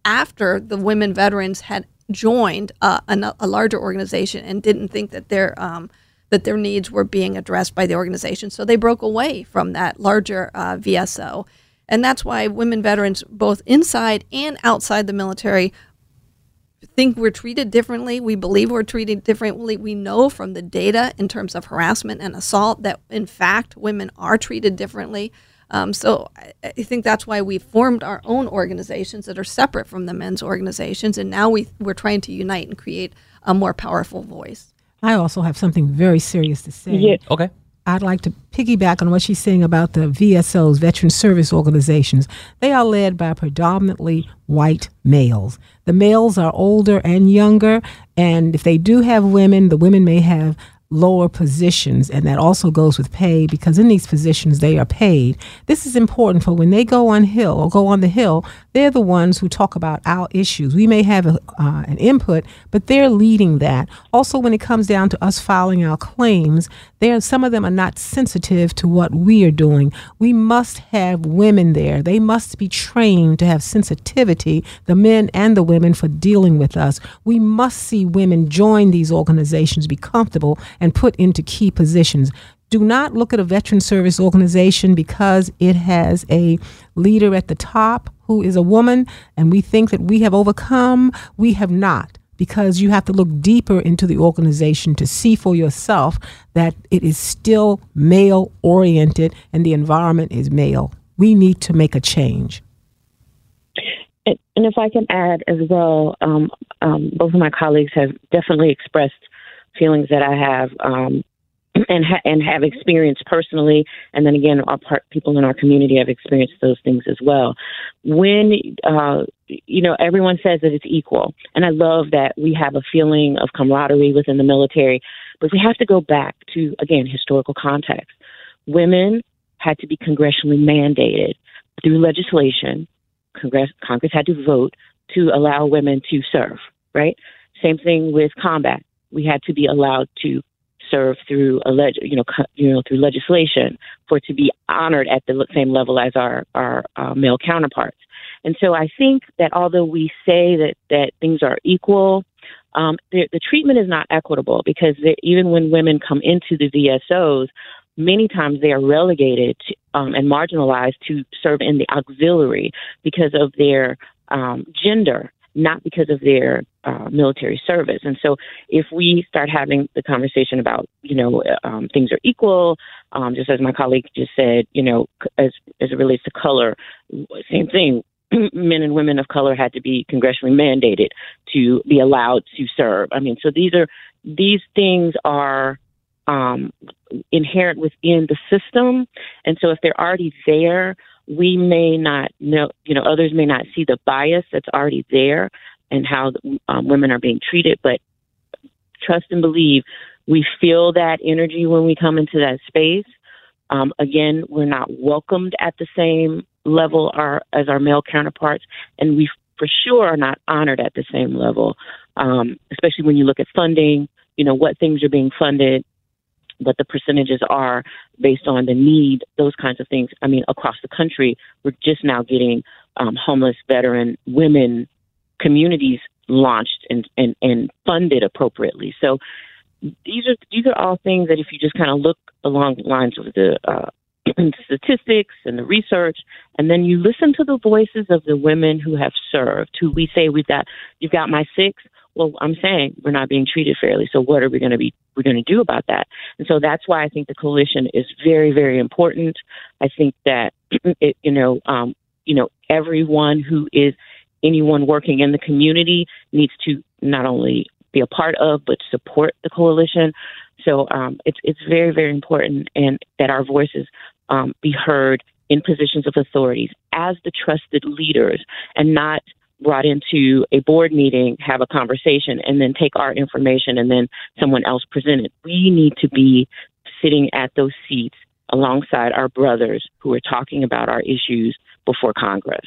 Speaker 6: after the women veterans had joined uh, a, a, larger organization and didn't think that their um, that their needs were being addressed by the organization. So they broke away from that larger uh, VSO. And that's why women veterans, both inside and outside the military, think we're treated differently. We believe we're treated differently. We know from the data in terms of harassment and assault that, in fact, women are treated differently. Um, so I, I, think that's why we formed our own organizations that are separate from the men's organizations. And now we, we're trying to unite and create a more powerful voice.
Speaker 7: I also have something very serious to say.
Speaker 8: Yeah.
Speaker 3: Okay.
Speaker 7: I'd like to piggyback on what she's saying about the VSOs, Veteran Service Organizations. They are led by predominantly white males. The males are older and younger, and if they do have women, the women may have lower positions, and that also goes with pay because in these positions they are paid. This is important for when they go on hill or go on the hill. They're the ones who talk about our issues. We may have a, uh, an input, but they're leading that. Also, when it comes down to us filing our claims, there some of them are not sensitive to what we are doing. We must have women there. They must be trained to have sensitivity, the men and the women, for dealing with us. We must see women join these organizations, be comfortable, and put into key positions. Do not look at a veteran service organization because it has a leader at the top who is a woman and we think that we have overcome. We have not because you have to look deeper into the organization to see for yourself that it is still male oriented and the environment is male. We need to make a change.
Speaker 8: And, if I can add as well, um, um, both of my colleagues have definitely expressed feelings that I have um, and ha- and have experienced personally, and then again, our part, people in our community have experienced those things as well. When uh, you know everyone says that it's equal, and I love that we have a feeling of camaraderie within the military, but we have to go back to again historical context. Women had to be congressionally mandated through legislation. Congress, Congress had to vote to allow women to serve. Right. Same thing with combat. We had to be allowed to serve through a leg, you know, you know, through legislation for to be honored at the same level as our our uh, male counterparts. And so I think that although we say that that things are equal, um, the, the treatment is not equitable because even when women come into the VSOs, many times they are relegated to, um, and marginalized to serve in the auxiliary because of their um, gender not because of their uh, military service. And so, if we start having the conversation about, you know, um, things are equal, um, just as my colleague just said, you know, as as it relates to color, same thing. Men and women of color had to be congressionally mandated to be allowed to serve. I mean, so these are these things are um, inherent within the system, and so if they're already there, we may not know, you know, others may not see the bias that's already there and how um, women are being treated, but trust and believe we feel that energy when we come into that space. Um, again, we're not welcomed at the same level our, as our male counterparts, and we for sure are not honored at the same level, um, especially when you look at funding, you know, what things are being funded, what the percentages are based on the need, those kinds of things. I mean, across the country, we're just now getting um, homeless veteran women communities launched and, and, and funded appropriately. So these are these are all things that if you just kind of look along the lines of the uh, statistics and the research, and then you listen to the voices of the women who have served, who we say we've got, you've got my six, well, I'm saying we're not being treated fairly. So what are we going to be we're going to do about that? And so that's why I think the coalition is very very important. I think that it, you know um, you know everyone who is anyone working in the community needs to not only be a part of but support the coalition. So um, it's it's very very important and that our voices um, be heard in positions of authorities as the trusted leaders and not brought into a board meeting, have a conversation, and then take our information and then someone else present it. We need to be sitting at those seats alongside our brothers who are talking about our issues before Congress.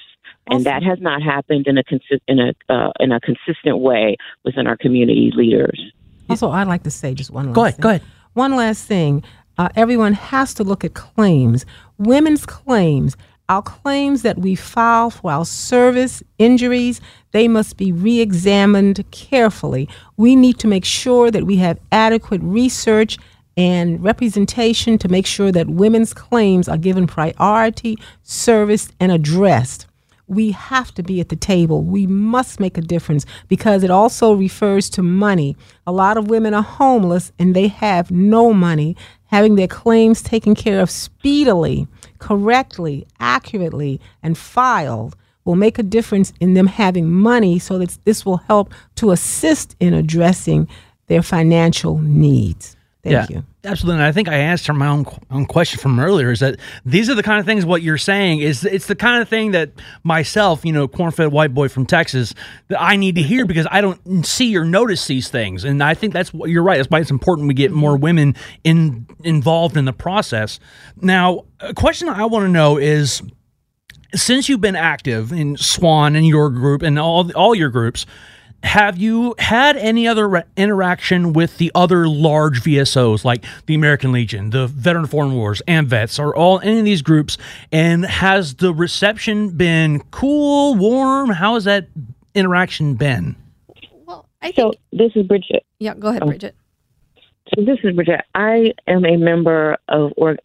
Speaker 8: Awesome. And that has not happened in a consi- in a uh, in a consistent way within our community leaders.
Speaker 7: Also, I'd like to say just one last
Speaker 3: go ahead,
Speaker 7: thing.
Speaker 3: Go ahead.
Speaker 7: One last thing. Uh, everyone has to look at claims. Women's claims our claims that we file for our service injuries, they must be re examined carefully. We need to make sure that we have adequate research and representation to make sure that women's claims are given priority, serviced, and addressed. We have to be at the table. We must make a difference because it also refers to money. A lot of women are homeless and they have no money. Having their claims taken care of speedily correctly, accurately, and filed will make a difference in them having money so that this will help to assist in addressing their financial needs. Thank
Speaker 3: yeah.
Speaker 7: you.
Speaker 3: Absolutely. And I think I answered my own, own question from earlier is that these are the kind of things what you're saying is it's the kind of thing that myself, you know, corn-fed white boy from Texas, that I need to hear because I don't see or notice these things. And I think that's what you're right. That's why it's important we get more mm-hmm. women in involved in the process. Now, a question I want to know is since you've been active in SWAN and your group and all all your groups, have you had any other re- interaction with the other large VSOs like the American Legion, the Veteran Foreign Wars, AMVETS, or all any of these groups? And has the reception been cool, warm? How has that interaction been?
Speaker 6: Well, I think.
Speaker 8: So this is Bridget.
Speaker 6: yeah, go ahead,
Speaker 8: Oh.
Speaker 6: Bridget.
Speaker 8: So this is Bridget. I am a member of or,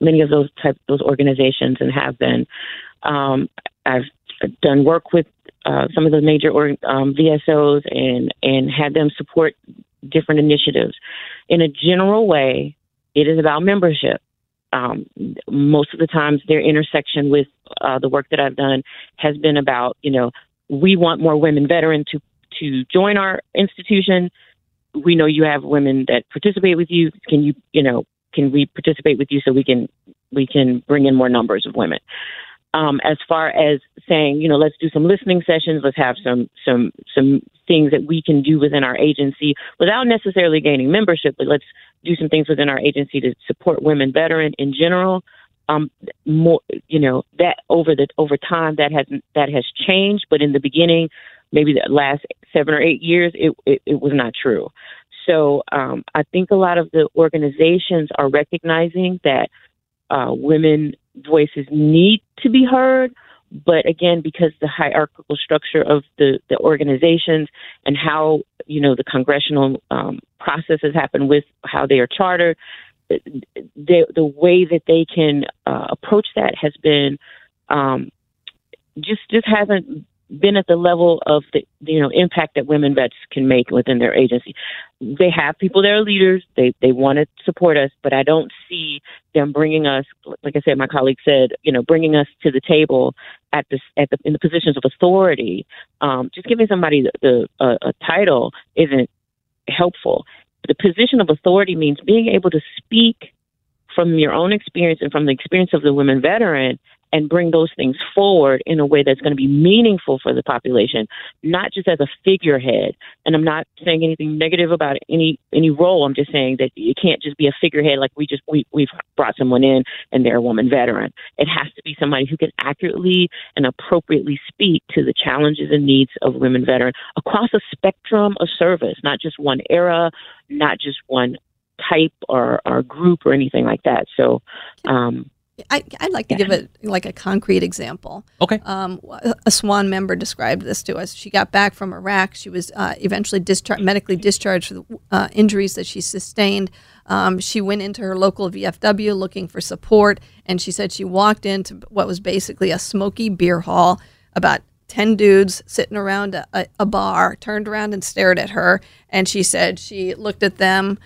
Speaker 8: many of those type those organizations and have been. Um, I've done work with uh, some of the major or, um, VSOs and and had them support different initiatives. In a general way, it is about membership. Um, most of the times, their intersection with uh, the work that I've done has been about you know we want more women veterans to to join our institution we know you have women that participate with you. Can you, you know, can we participate with you so we can we can bring in more numbers of women? Um, as far as saying, you know, let's do some listening sessions, let's have some some some things that we can do within our agency without necessarily gaining membership, but let's do some things within our agency to support women veteran in general. Um, more, you know, that over the over time that has that has changed, but in the beginning, maybe the last seven or eight years, it it, it was not true. So um, I think a lot of the organizations are recognizing that uh, women voices need to be heard. But again, because the hierarchical structure of the, the organizations and how you know the congressional um, processes happen with how they are chartered, the the way that they can uh, approach that has been um, just just hasn't been at the level of the you know impact that women vets can make within their agency. They have people that are leaders. They they want to support us, but I don't see them bringing us. Like I said, my colleague said, you know, bringing us to the table at this at the in the positions of authority. Um, just giving somebody the, the uh, a title isn't helpful. The position of authority means being able to speak from your own experience and from the experience of the women veteran and bring those things forward in a way that's going to be meaningful for the population, not just as a figurehead. And I'm not saying anything negative about any any role. I'm just saying that it can't just be a figurehead like we just we we've brought someone in and they're a woman veteran. It has to be somebody who can accurately and appropriately speak to the challenges and needs of women veterans across a spectrum of service, not just one era, not just one type or, or group or anything like that. So um,
Speaker 6: I, I'd like to give it like a concrete example.
Speaker 3: Okay.
Speaker 6: Um, a SWAN member described this to us. She got back from Iraq. She was uh, eventually medically discharged for the uh, injuries that she sustained. Um, she went into her local VFW looking for support, and she said she walked into what was basically a smoky beer hall. About 10 dudes sitting around a, a bar turned around and stared at her, and she said she looked at them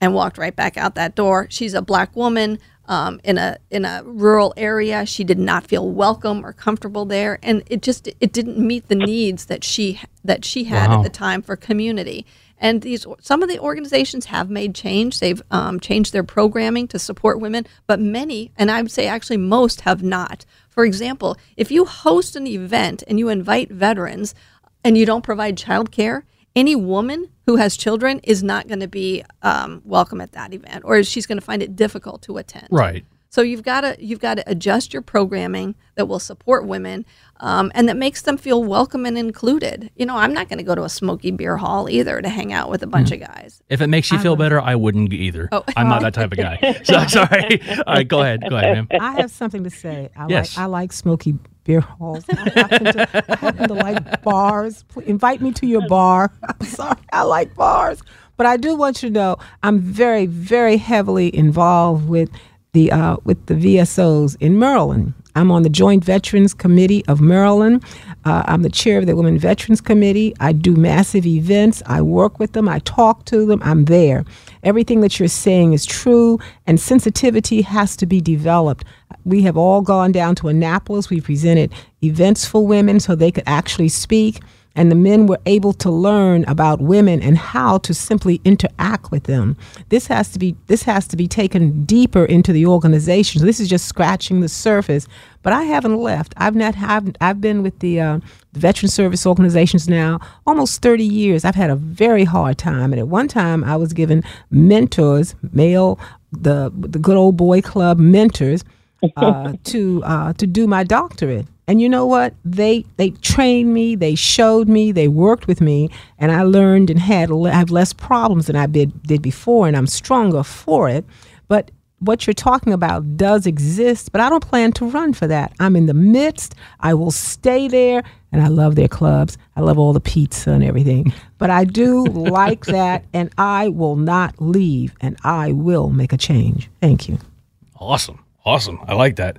Speaker 6: and walked right back out that door. She's a black woman um, in a in a rural area. She did not feel welcome or comfortable there, and it just it didn't meet the needs that she that she had
Speaker 3: Wow.
Speaker 6: at the time for community. And these some of the organizations have made change. They've um, changed their programming to support women, but many, and I would say actually most, have not. For example, if you host an event and you invite veterans and you don't provide childcare, any woman who has children is not going to be um, welcome at that event, or she's going to find it difficult to attend.
Speaker 3: Right.
Speaker 6: So you've got to you've got to adjust your programming that will support women um, and that makes them feel welcome and included. You know, I'm not going to go to a smoky beer hall either to hang out with a bunch of guys.
Speaker 3: If it makes you feel better, I wouldn't either.
Speaker 6: Oh.
Speaker 3: I'm not that type of guy. So sorry. All right, go ahead. Go ahead, ma'am.
Speaker 7: I have something to say. I
Speaker 3: Yes.
Speaker 7: like I like smoky beer halls. I happen to, I happen to like bars. Please invite me to your bar. I'm sorry, I like bars. But I do want you to know I'm very, very heavily involved with the uh, with the VSOs in Maryland. I'm on the Joint Veterans Committee of Maryland. Uh, I'm the chair of the Women Veterans Committee. I do massive events. I work with them. I talk to them. I'm there. Everything that you're saying is true, and sensitivity has to be developed. We have all gone down to Annapolis. We presented events for women so they could actually speak. And the men were able to learn about women and how to simply interact with them. This has to be this has to be taken deeper into the organization. So this is just scratching the surface. But I haven't left. I've not have I've been with the, uh, the veteran service organizations now almost 30 years. I've had a very hard time, and at one time I was given mentors, male the the good old boy club mentors uh, to uh, to do my doctorate. And you know what? They they trained me, they showed me, they worked with me, and I learned and had I have less problems than I did did before, and I'm stronger for it. But what you're talking about does exist, but I don't plan to run for that. I'm in the midst. I will stay there, and I love their clubs. I love all the pizza and everything. But I do like that, and I will not leave, and I will make a change. Thank you.
Speaker 3: Awesome. Awesome. I like that.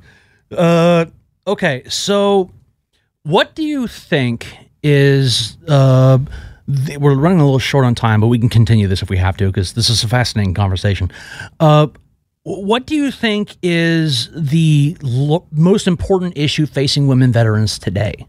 Speaker 3: Uh, okay. So, what do you think is. Uh, th- we're running a little short on time, but we can continue this if we have to because this is a fascinating conversation. Uh, what do you think is the lo- most important issue facing women veterans today?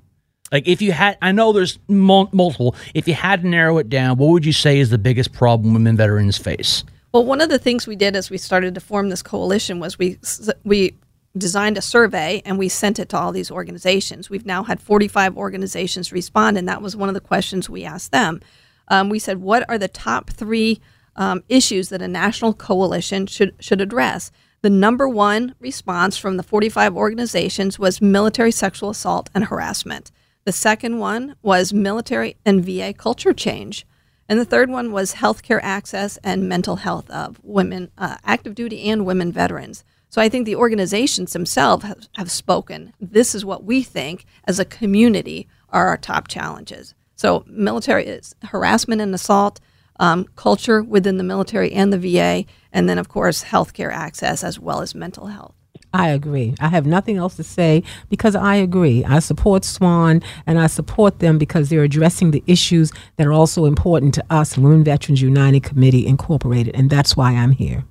Speaker 3: Like, if you had, I know there's mul- multiple. If you had to narrow it down, what would you say is the biggest problem women veterans face?
Speaker 6: Well, one of the things we did as we started to form this coalition was we we designed a survey and we sent it to all these organizations. We've now had 45 organizations respond, and that was one of the questions we asked them. Um, we said, "What are the top three um, issues that a national coalition should should address?" The number one response from the 45 organizations was military sexual assault and harassment. The second one was military and VA culture change. And the third one was healthcare access and mental health of women, uh, active duty and women veterans. So I think the organizations themselves have, have spoken. This is what we think as a community are our top challenges. So military is harassment and assault, um, culture within the military and the VA, and then of course healthcare access as well as mental health.
Speaker 7: I agree. I have nothing else to say because I agree. I support SWAN and I support them because they're addressing the issues that are also important to us, Women Veterans United Committee Incorporated, and that's why I'm here.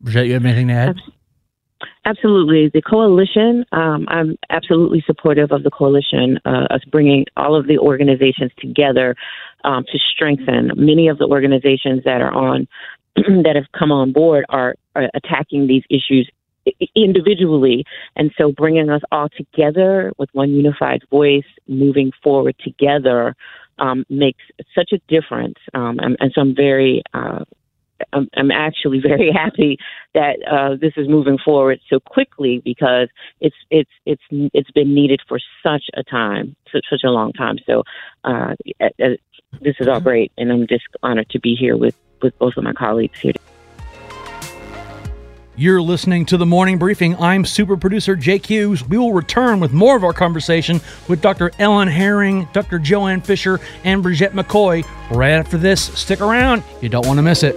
Speaker 3: Bridget, you have anything to add?
Speaker 8: Absolutely. The coalition, um, I'm absolutely supportive of the coalition, uh, us bringing all of the organizations together um, to strengthen. Many of the organizations that are on, that have come on board are, are attacking these issues individually. And so bringing us all together with one unified voice, moving forward together, um, makes such a difference. Um, and, and, so I'm very, uh, I'm, I'm, actually very happy that uh, this is moving forward so quickly because it's it's it's it's been needed for such a time, such such a long time. So uh, uh, this is all great, and I'm just honored to be here with with both of my colleagues here.
Speaker 3: You're listening to the morning briefing. I'm super producer Jake Hughes. We will return with more of our conversation with Dr. Ellen Haring, Dr. Joanne Fisher, and Bridget McCoy right after this. Stick around, you don't want to miss it.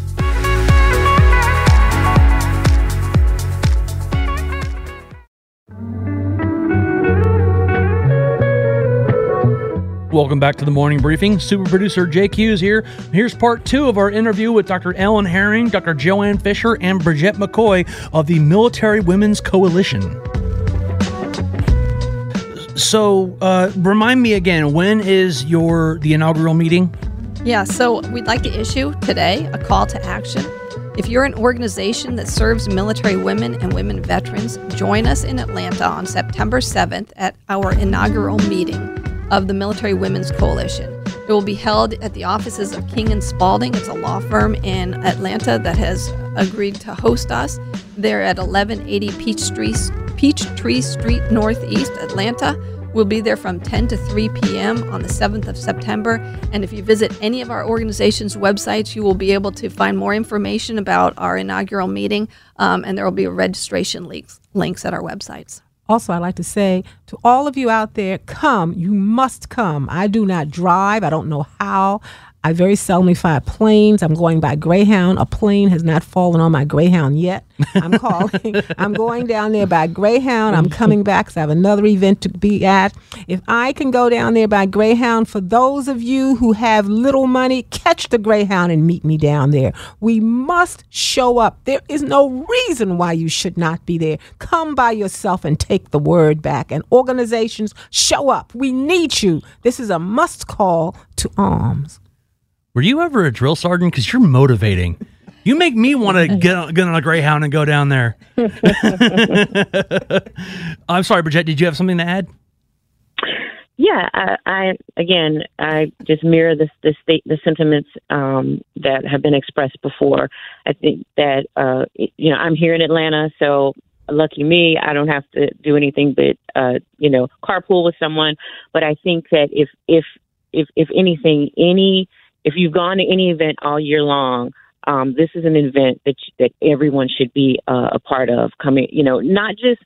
Speaker 3: Welcome back to the morning briefing. Super producer Jake Hughes here. Here's part two of our interview with Dr. Ellen Haring, Dr. Joanne Fisher, and Bridget McCoy of the Military Women's Coalition. So, uh, remind me again, when is your the inaugural meeting?
Speaker 6: Yeah, so we'd like to issue today a call to action. If you're an organization that serves military women and women veterans, join us in Atlanta on September 7th at our inaugural meeting of the Military Women's Coalition. It will be held at the offices of King and Spalding. It's a law firm in Atlanta that has agreed to host us. They're at 1180 Peachtree, Peachtree Street Northeast, Atlanta. We'll be there from 10 to 3 p.m. on the 7th of September. And if you visit any of our organization's websites, you will be able to find more information about our inaugural meeting, um, and there will be registration links, links at our websites.
Speaker 7: Also, I'd like to say to all of you out there, come. You must come. I do not drive. I don't know how. I very seldomly fly planes. I'm going by Greyhound. A plane has not fallen on my Greyhound yet. I'm calling. I'm going down there by Greyhound. I'm coming back because I have another event to be at. If I can go down there by Greyhound, for those of you who have little money, catch the Greyhound and meet me down there. We must show up. There is no reason why you should not be there. Come by yourself and take the word back. And organizations, show up. We need you. This is a must call to arms.
Speaker 3: Were you ever a drill sergeant? Because you're motivating. You make me want to get on, get on a Greyhound and go down there. I'm sorry, Bridget. Did you have something to add?
Speaker 8: Yeah, I, I again, I just mirror the the state the sentiments um, that have been expressed before. I think that uh, you know I'm here in Atlanta, so lucky me, I don't have to do anything but uh, you know carpool with someone. But I think that if if if if anything, any if you've gone to any event all year long, um, this is an event that that everyone should be uh, a part of. Coming, you know, not just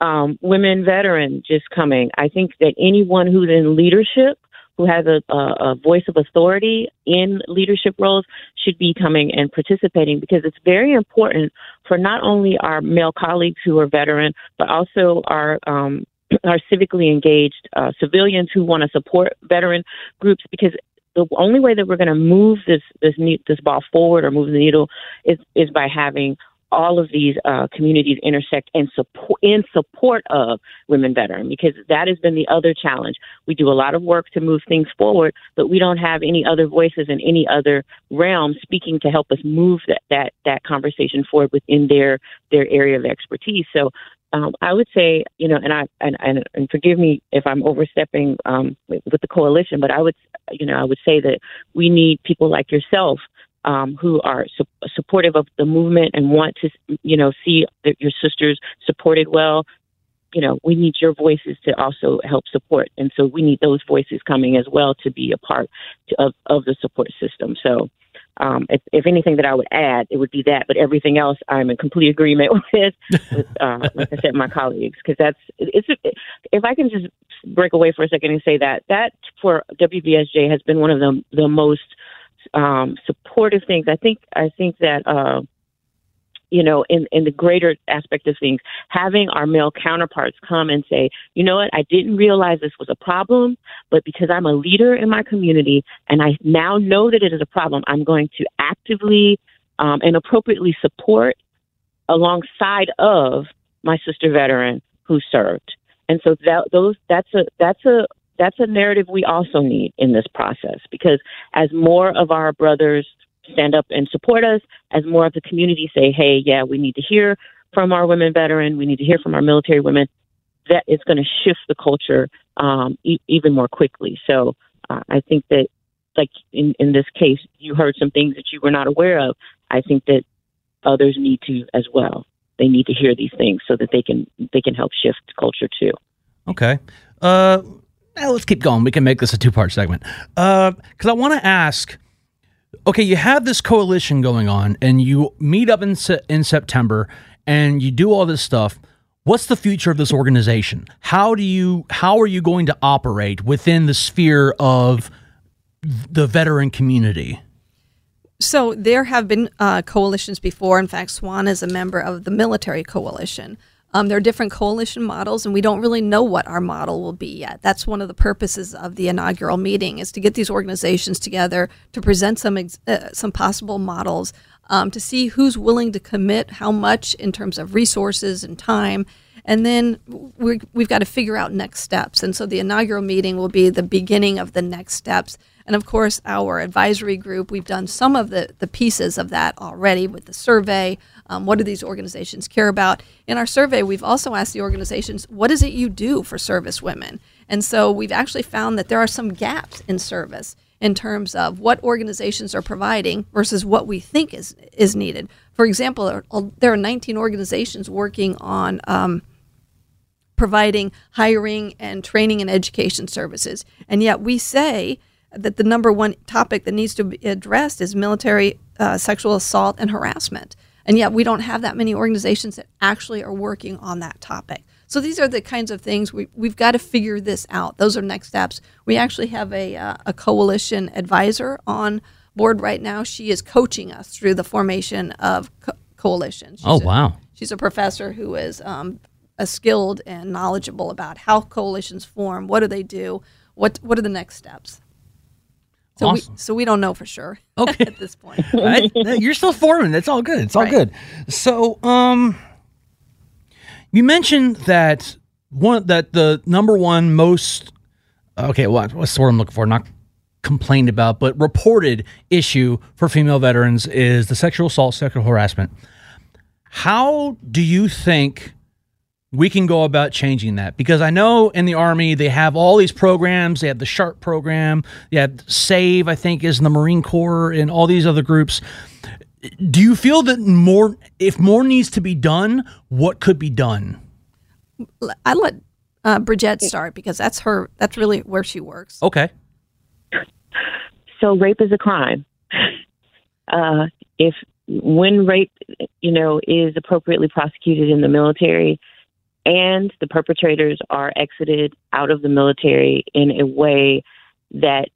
Speaker 8: um, women veteran just coming. I think that anyone who's in leadership, who has a, a, a voice of authority in leadership roles, should be coming and participating because it's very important for not only our male colleagues who are veteran, but also our um, our civically engaged uh, civilians who want to support veteran groups because the only way that we're going to move this this this ball forward or move the needle is is by having all of these uh, communities intersect and support in support of women veteran because that has been the other challenge. We do a lot of work to move things forward, but we don't have any other voices in any other realm speaking to help us move that that, that conversation forward within their their area of expertise. So um, I would say, you know, and I and, and, and forgive me if I'm overstepping um, with, with the coalition, but I would, you know, I would say that we need people like yourself um, who are su- supportive of the movement and want to, you know, see that your sisters supported well. You know, we need your voices to also help support, and so we need those voices coming as well to be a part to, of of the support system. So, um, if, if, anything that I would add, it would be that. But everything else, I'm in complete agreement with, with uh, like I said, my colleagues, because that's it's. If I can just break away for a second and say that that for WBSJ has been one of the the most um, supportive things. I think I think that. Uh, you know, in, in the greater aspect of things, having our male counterparts come and say, you know what, I didn't realize this was a problem, but because I'm a leader in my community and I now know that it is a problem, I'm going to actively um, and appropriately support alongside of my sister veteran who served. And so that those that's a that's a that's a narrative we also need in this process because as more of our brothers stand up and support us as more of the community say, hey, yeah, we need to hear from our women veteran, we need to hear from our military women, that is going to shift the culture um, e- even more quickly. So uh, I think that, like in, in this case, you heard some things that you were not aware of. I think that others need to as well. They need to hear these things so that they can they can help shift culture too.
Speaker 3: Okay. Uh, let's keep going. We can make this a two part segment. Because uh, I want to ask okay, you have this coalition going on, and you meet up in se- in September, and you do all this stuff. What's the future of this organization? How do you how are you going to operate within the sphere of the veteran community?
Speaker 6: So there have been uh, coalitions before. In fact, SWAN is a member of the military coalition. Um, there are different coalition models, and we don't really know what our model will be yet. That's one of the purposes of the inaugural meeting is to get these organizations together to present some ex- uh, some possible models um, to see who's willing to commit how much in terms of resources and time, and then we have got to figure out next steps. And so the inaugural meeting will be the beginning of the next steps. And of course, our advisory group, we've done some of the, the pieces of that already with the survey. Um, what do these organizations care about? In our survey, we've also asked the organizations, what is it you do for service women? And so we've actually found that there are some gaps in service in terms of what organizations are providing versus what we think is, is needed. For example, there are 19 organizations working on um, providing hiring and training and education services. And yet we say that the number one topic that needs to be addressed is military uh, sexual assault and harassment. And yet we don't have that many organizations that actually are working on that topic. So these are the kinds of things we, we've got to figure this out. Those are next steps. We actually have a, uh, a coalition advisor on board right now. She is coaching us through the formation of co- coalitions. She's
Speaker 3: Oh,
Speaker 6: a-
Speaker 3: wow.
Speaker 6: She's a professor who is um, a skilled and knowledgeable about how coalitions form. What do they do? What What are the next steps? So
Speaker 3: Awesome.
Speaker 6: we so we don't know for sure
Speaker 3: Okay.
Speaker 6: at this point.
Speaker 3: I- you're still forming. It's all good. It's all
Speaker 6: Right.
Speaker 3: good. So, um, you mentioned that one that the number one most okay, what what's the word I'm looking for? Not complained about, but reported issue for female veterans is the sexual assault, sexual harassment. How do you think we can go about changing that? Because I know in the Army they have all these programs. They have the SHARP program. They have SAVE, I think, is in the Marine Corps and all these other groups. Do you feel that more, if more needs to be done, what could be done?
Speaker 6: I let uh, Bridget start because that's her. That's really where she works.
Speaker 3: Okay.
Speaker 8: So rape is a crime. Uh, if when rape, you know, is appropriately prosecuted in the military, and the perpetrators are exited out of the military in a way that,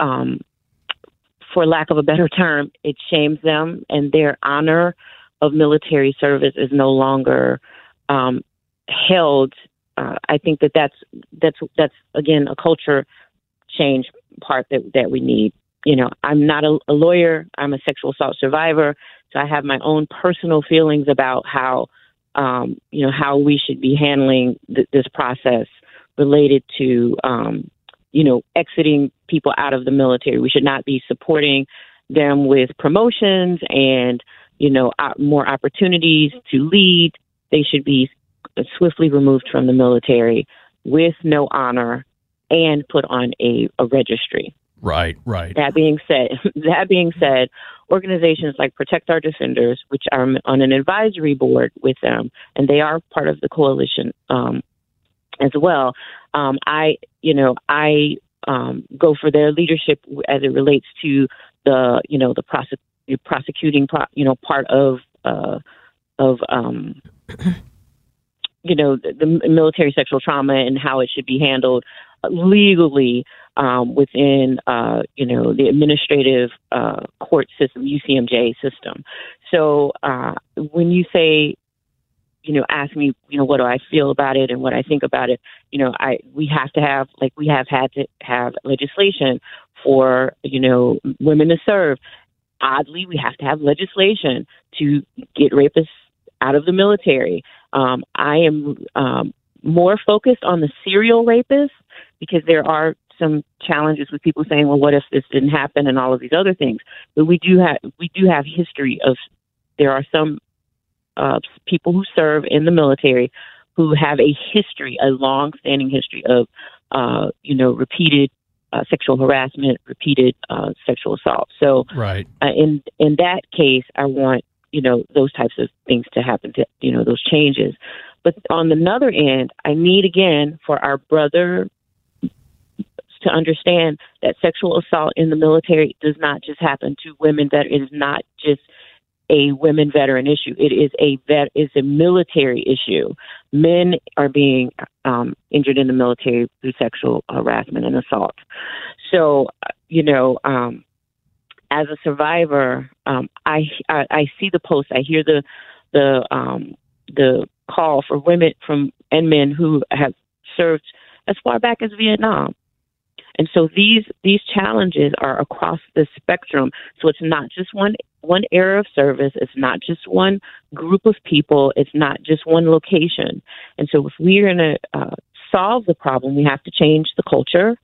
Speaker 8: um, for lack of a better term, it shames them and their honor of military service is no longer um, held. Uh, I think that that's that's that's again a culture change part that that we need. You know, I'm not a, a lawyer. I'm a sexual assault survivor, so I have my own personal feelings about how um, you know how we should be handling th- this process related to um, you know exiting people out of the military. We should not be supporting them with promotions and you know op- more opportunities to lead. They should be swiftly removed from the military with no honor and put on a, a registry.
Speaker 3: Right, right.
Speaker 8: That being said, that being said, organizations like Protect Our Defenders, which are on an advisory board with them, and they are part of the coalition um, as well. Um, I, you know, I um, go for their leadership as it relates to the, you know, the prosec- prosecuting, pro- you know, part of uh, of um, you know the, the military sexual trauma and how it should be handled legally um, within uh, you know the administrative uh, court system, UCMJ system. So uh, when you say, you know, ask me, you know, what do I feel about it and what I think about it, you know, I we have to have like we have had to have legislation for you know women to serve. Oddly, we have to have legislation to get rapists out of the military. Um, I am um, more focused on the serial rapists because there are some challenges with people saying, "Well, what if this didn't happen?" and all of these other things. But we do have we do have history of there are some uh, people who serve in the military who have a history, a long-standing history of uh, you know repeated uh, sexual harassment, repeated uh, sexual assault. So
Speaker 3: Right.
Speaker 8: uh, in in that case, I want you know those types of things to happen. To you know those changes. But on the other end, I need again for our brother to understand that sexual assault in the military does not just happen to women. That is not just a women veteran issue. It is a vet is a military issue. Men are being um, injured in the military through sexual harassment and assault. So, uh, you know, um, as a survivor, um, I, I I see the posts. I hear the the um, the call for women from and men who have served as far back as Vietnam. And so these these challenges are across the spectrum. So it's not just one one era of service. It's not just one group of people. It's not just one location. And so if we're going to uh, solve the problem, we have to change the culture.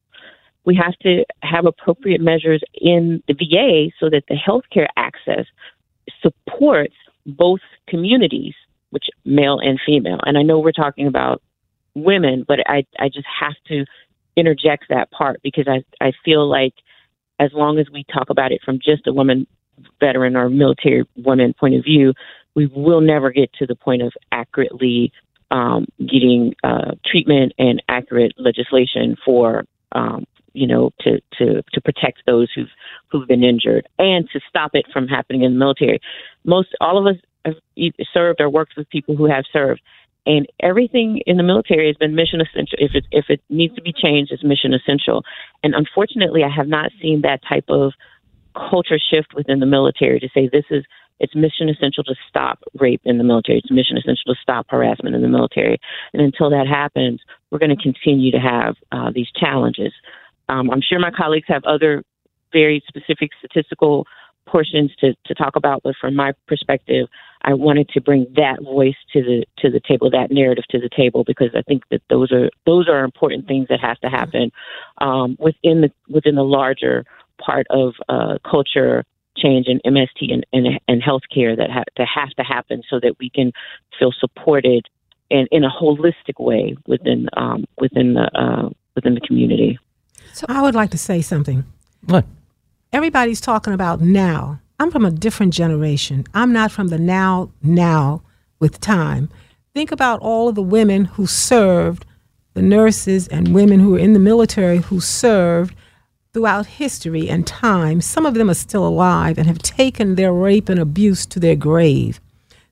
Speaker 8: We have to have appropriate measures in the VA so that the healthcare access supports both communities, which male and female. And I know we're talking about women, but I I just have to interject that part because I I feel like as long as we talk about it from just a woman veteran or military woman point of view, we will never get to the point of accurately um, getting uh, treatment and accurate legislation for um, you know to, to to protect those who've who've been injured and to stop it from happening in the military. Most all of us have served or worked with people who have served, and everything in the military has been mission essential. If it if it needs to be changed, it's mission essential. And unfortunately, I have not seen that type of culture shift within the military to say this is it's mission essential to stop rape in the military. It's mission essential to stop harassment in the military. And until that happens, we're going to continue to have uh, these challenges. Um, I'm sure my colleagues have other very specific statistical portions to, to talk about, but from my perspective, I wanted to bring that voice to the to the table, that narrative to the table, because I think that those are those are important things that have to happen um, within the within the larger part of uh, culture change and MST and, and, and healthcare that, ha- that has to happen so that we can feel supported in, in a holistic way within um, within the uh, within the community.
Speaker 7: So I would like to say something.
Speaker 3: What?
Speaker 7: Everybody's talking about now. I'm from a different generation. I'm not from the now now with time. Think about all of the women who served, the nurses and women who were in the military who served throughout history and time, some of them are still alive and have taken their rape and abuse to their grave.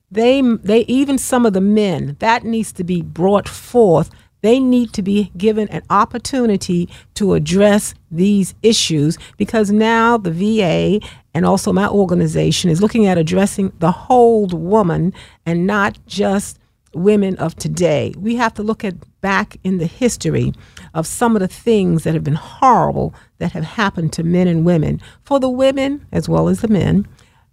Speaker 7: They, they even some of the men that needs to be brought forth. They need to be given an opportunity to address these issues because now the VA and also my organization is looking at addressing the whole woman and not just women of today. We have to look at back in the history of some of the things that have been horrible that have happened to men and women. For the women as well as the men,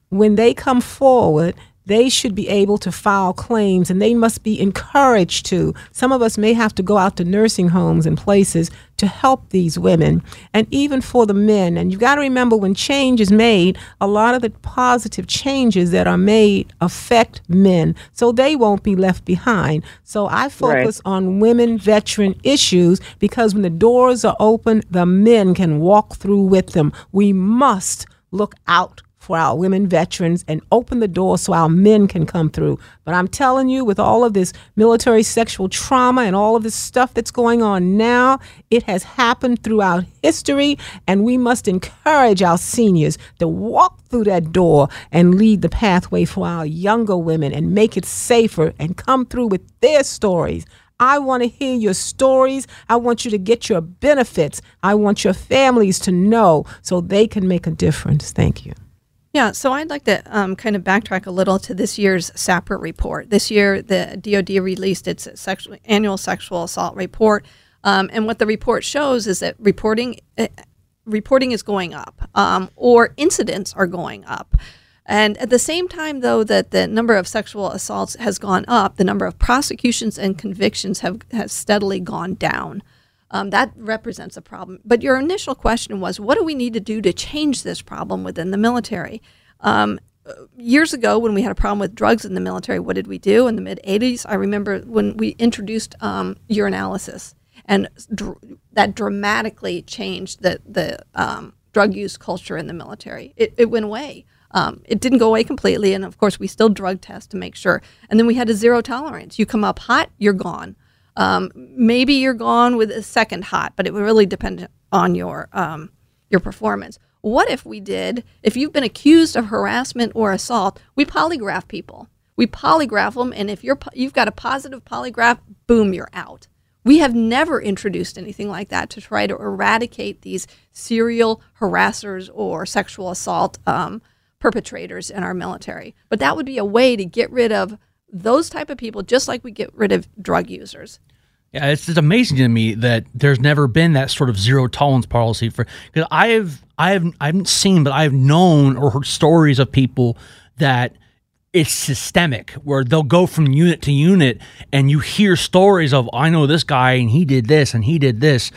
Speaker 7: when they come forward, they should be able to file claims and they must be encouraged to. Some of us may have to go out to nursing homes and places to help these women and even for the men. And you've got to remember when change is made, a lot of the positive changes that are made affect men, so they won't be left behind. So I focus right. on women veteran issues because when the doors are open, the men can walk through with them. We must look out for our women veterans and open the door so our men can come through. But I'm telling you, with all of this military sexual trauma and all of this stuff that's going on now, it has happened throughout history, and we must encourage our seniors to walk through that door and lead the pathway for our younger women and make it safer and come through with their stories. I want to hear your stories. I want you to get your benefits. I want your families to know so they can make a difference. Thank you.
Speaker 6: Yeah, so I'd like to um, kind of backtrack a little to this year's SAPRO report. This year, the DoD released its sexual, annual sexual assault report, um, and what the report shows is that reporting uh, reporting is going up, um, or incidents are going up. And at the same time, though, that the number of sexual assaults has gone up, the number of prosecutions and convictions have has steadily gone down. Um, that represents a problem. But your initial question was, what do we need to do to change this problem within the military? Um, years ago, when we had a problem with drugs in the military, what did we do? In the mid 80s, I remember when we introduced um, urinalysis, and dr- that dramatically changed the, the um, drug use culture in the military. It, it went away. Um, it didn't go away completely, and of course, we still drug test to make sure. And then we had a zero tolerance. You come up hot, you're gone. Um, maybe you're gone with a second hot, but it would really depend on your um, your performance. What if we did? If you've been accused of harassment or assault, we polygraph people. We polygraph them, and if you're you've got a positive polygraph, boom, you're out. We have never introduced anything like that to try to eradicate these serial harassers or sexual assault um, perpetrators in our military. But that would be a way to get rid of those type of people, just like we get rid of drug users.
Speaker 3: Yeah, it's just amazing to me that there's never been that sort of zero tolerance policy for because I have I have I haven't seen, but I have known or heard stories of people that it's systemic where they'll go from unit to unit and you hear stories of I know this guy and he did this and he did this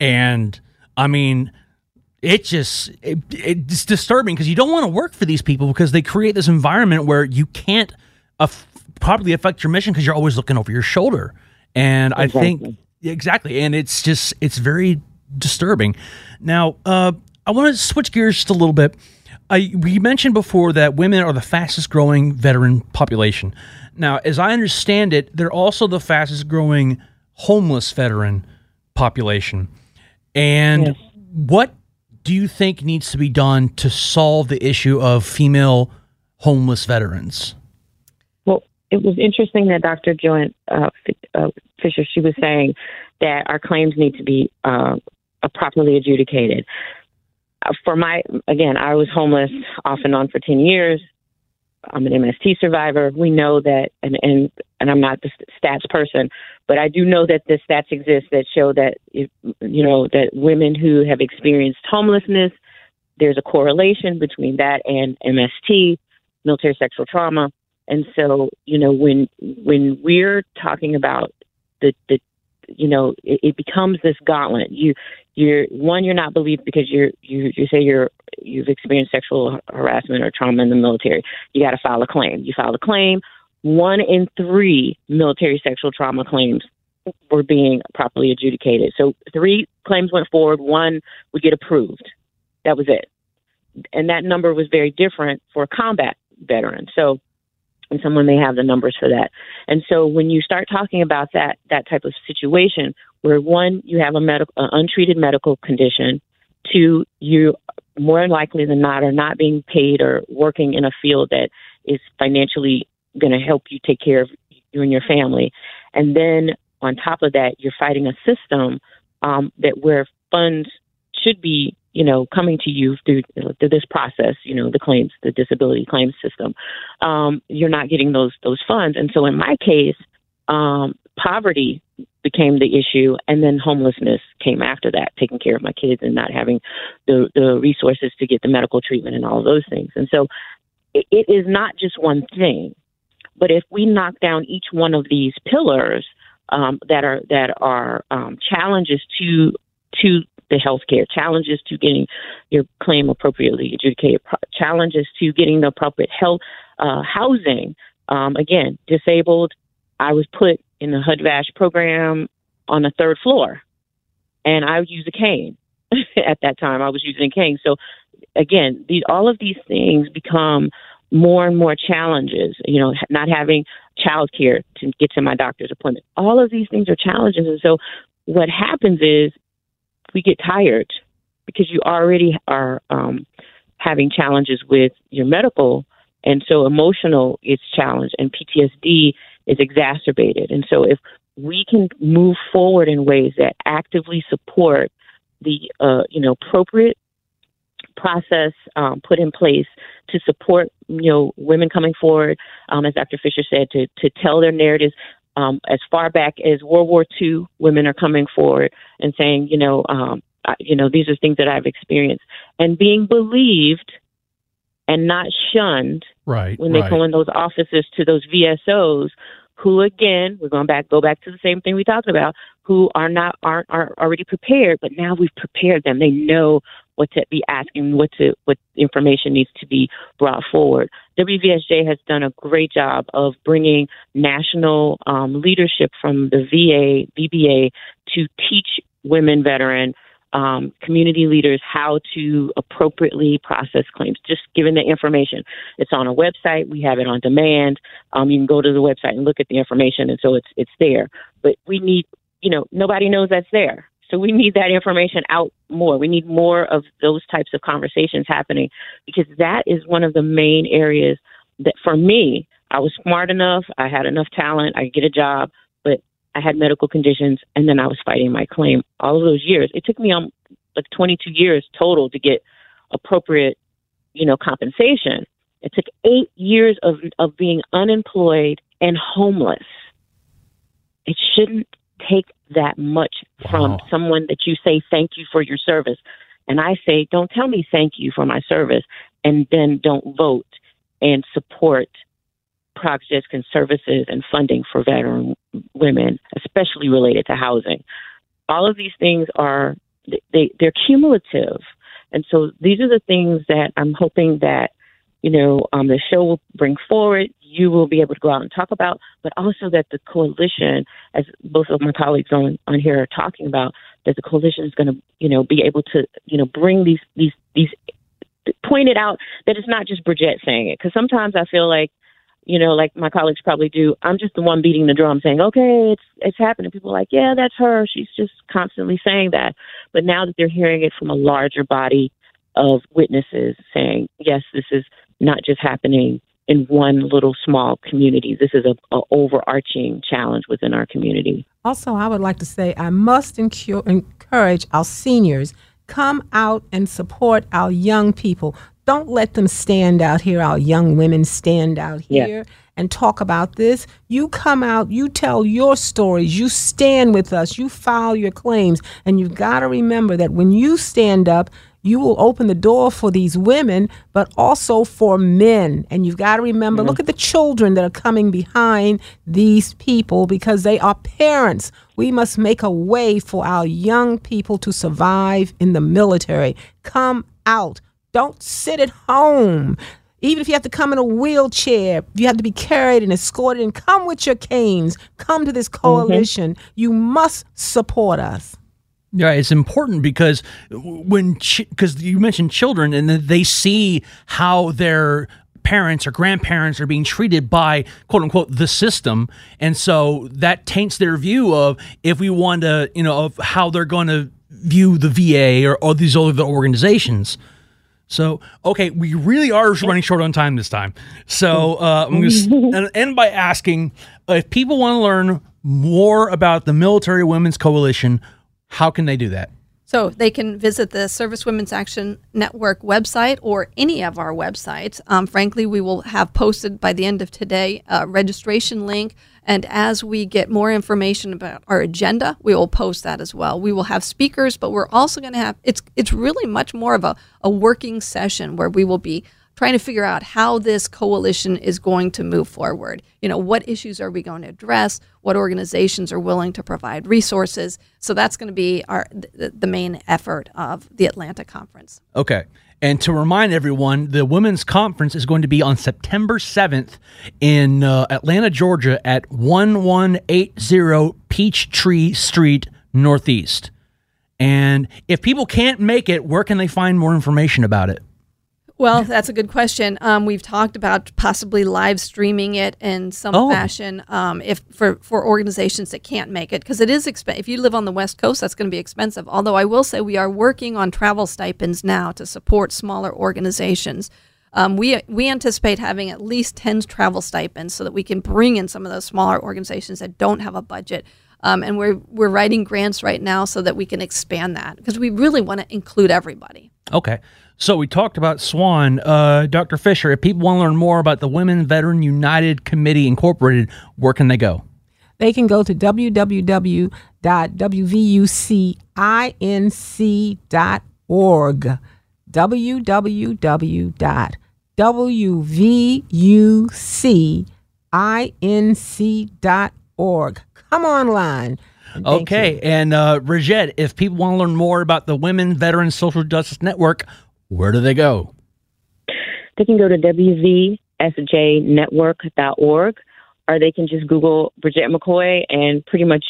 Speaker 3: and I mean it just it, it's disturbing because you don't want to work for these people because they create this environment where you can't probably affect your mission because you're always looking over your shoulder. And exactly. I think exactly, and it's just it's very disturbing. Now, uh, I want to switch gears just a little bit. I, we mentioned before that women are the fastest growing veteran population. Now, as I understand it, they're also the fastest growing homeless veteran population. And yes. what do you think needs to be done to solve the issue of female homeless veterans?
Speaker 8: It was interesting that Dr. Joanne uh, uh, Fisher she was saying that our claims need to be uh, properly adjudicated. Uh, for my again, I was homeless off and on for ten years. I'm an MST survivor. We know that, and and and I'm not the stats person, but I do know that the stats exist that show that if, you know that women who have experienced homelessness, there's a correlation between that and MST, military sexual trauma. And so, you know, when when we're talking about the the you know, it, it becomes this gauntlet. You you're one, you're not believed because you're you you say you're you've experienced sexual harassment or trauma in the military. You got to file a claim. You file a claim. One in three military sexual trauma claims were being properly adjudicated. So three claims went forward. One would get approved. That was it. And that number was very different for combat veterans. So and someone may have the numbers for that. And so when you start talking about that that type of situation, where one you have a medical uh, untreated medical condition, two you more likely than not are not being paid or working in a field that is financially going to help you take care of you and your family, and then on top of that you're fighting a system um, that where funds should be you know, coming to you through, through this process, you know, the claims, the disability claims system, um, you're not getting those those funds. And so, in my case, um, poverty became the issue, and then homelessness came after that, taking care of my kids and not having the the resources to get the medical treatment and all of those things. And so, it, it is not just one thing, but if we knock down each one of these pillars. Um, that are that are um, challenges to to the healthcare, challenges to getting your claim appropriately adjudicated, challenges to getting the appropriate health uh, housing. Um, again, disabled. I was put in the HUD-VASH program on the third floor, and I would use a cane. At that time, I was using a cane. So, again, these, all of these things become more and more challenges. You know, not having childcare to get to my doctor's appointment. All of these things are challenges, and so what happens is we get tired because you already are um, having challenges with your medical, and so emotional is challenged, and PTSD is exacerbated. And so if we can move forward in ways that actively support the uh, you know appropriate process um, put in place to support you know women coming forward, um, as Dr. Fisher said, to to tell their narratives, um, as far back as World War II, women are coming forward and saying, you know, um, I, you know, these are things that I've experienced, and being believed and not shunned.
Speaker 2: Right.
Speaker 8: When they
Speaker 2: right.
Speaker 8: go in those offices to those VSOs, who again, we're going back, go back to the same thing we talked about, who are not aren't are already prepared, but now we've prepared them. They know what to be asking, what to what information needs to be brought forward. WVSJ has done a great job of bringing national um, leadership from the VA, VBA to teach women veteran um, community leaders how to appropriately process claims, just given the information. It's on a website. We have it on demand. Um, you can go to the website and look at the information, and so it's it's there. But we need, you know, nobody knows that's there. So we need that information out more. We need more of those types of conversations happening because that is one of the main areas that for me, I was smart enough, I had enough talent, I could get a job, but I had medical conditions and then I was fighting my claim all of those years. It took me um, like 22 years total to get appropriate, you know, compensation. It took eight years of, of being unemployed and homeless. It shouldn't take that much wow. from someone that you say thank you for your service. And I say, don't tell me thank you for my service and then don't vote and support projects and services and funding for veteran women, especially related to housing. All of these things are they they're cumulative. And so these are the things that I'm hoping that you know, um, the show will bring forward. You will be able to go out and talk about, but also that the coalition, as both of my colleagues on on here are talking about, that the coalition is going to, you know, be able to, you know, bring these these these point it out that it's not just Bridget saying it because sometimes I feel like, you know, like my colleagues probably do. I'm just the one beating the drum saying, okay, it's it's happening. People are like, yeah, that's her. She's just constantly saying that. But now that they're hearing it from a larger body of witnesses saying, yes, this is not just happening in one little small community. This is a, a overarching challenge within our community.
Speaker 7: Also, I would like to say I must encu- encourage our seniors come out and support our young people. Don't let them stand out here, our young women stand out
Speaker 8: Yeah.
Speaker 7: here and talk about this. You come out, you tell your stories, you stand with us, you file your claims, and you've got to remember that when you stand up, you will open the door for these women, but also for men. And you've got to remember look at the children that are coming behind these people because they are parents. We must make a way for our young people to survive in the military. Come out. Don't sit at home. Even if you have to come in a wheelchair, you have to be carried and escorted, and come with your canes. Come to this mm-hmm. coalition. You must support us.
Speaker 3: Yeah, it's important because when because you mentioned children and they see how their parents or grandparents are being treated by quote unquote the system, and so that taints their view of if we want to you know of how they're going to view the VA or, or these other organizations. So, okay, we really are running short on time this time. So, uh, I'm going to end by asking if people want to learn more about the Military Women's Coalition, how can they do that?
Speaker 6: So they can visit the Service Women's Action Network website or any of our websites. Um, frankly, we will have posted by the end of today a registration link. And as we get more information about our agenda, we will post that as well. We will have speakers, but we're also going to have it's it's really much more of a, a working session where we will be trying to figure out how this coalition is going to move forward. You know, what issues are we going to address? What organizations are willing to provide resources? So that's going to be our the, the main effort of the Atlanta conference.
Speaker 3: Okay. And to remind everyone, the women's conference is going to be on September 7th in uh, Atlanta, Georgia at 1180 Peachtree Street Northeast. And if people can't make it, where can they find more information about it?
Speaker 6: Well, that's a good question. Um, we've talked about possibly live streaming it in some
Speaker 3: Oh.
Speaker 6: fashion, um, if for for organizations that can't make it, because it is expensive. If you live on the West Coast, that's going to be expensive. Although I will say we are working on travel stipends now to support smaller organizations. Um, we we anticipate having at least ten travel stipends so that we can bring in some of those smaller organizations that don't have a budget. Um, and we're we're writing grants right now so that we can expand that because we really want to include everybody.
Speaker 3: Okay. So we talked about SWAN. Uh, Dr. Fisher, if people want to learn more about the Women Veteran United Committee Incorporated, where can they go?
Speaker 7: They can go to www.wvucinc.org. www.wvucinc.org. Come online. And
Speaker 3: Okay.
Speaker 7: you.
Speaker 3: And uh, Bridget, if people want to learn more about the Women Veteran Social Justice Network, where do they go?
Speaker 8: They can go to wvsjnetwork.org or they can just Google Bridget McCoy and pretty much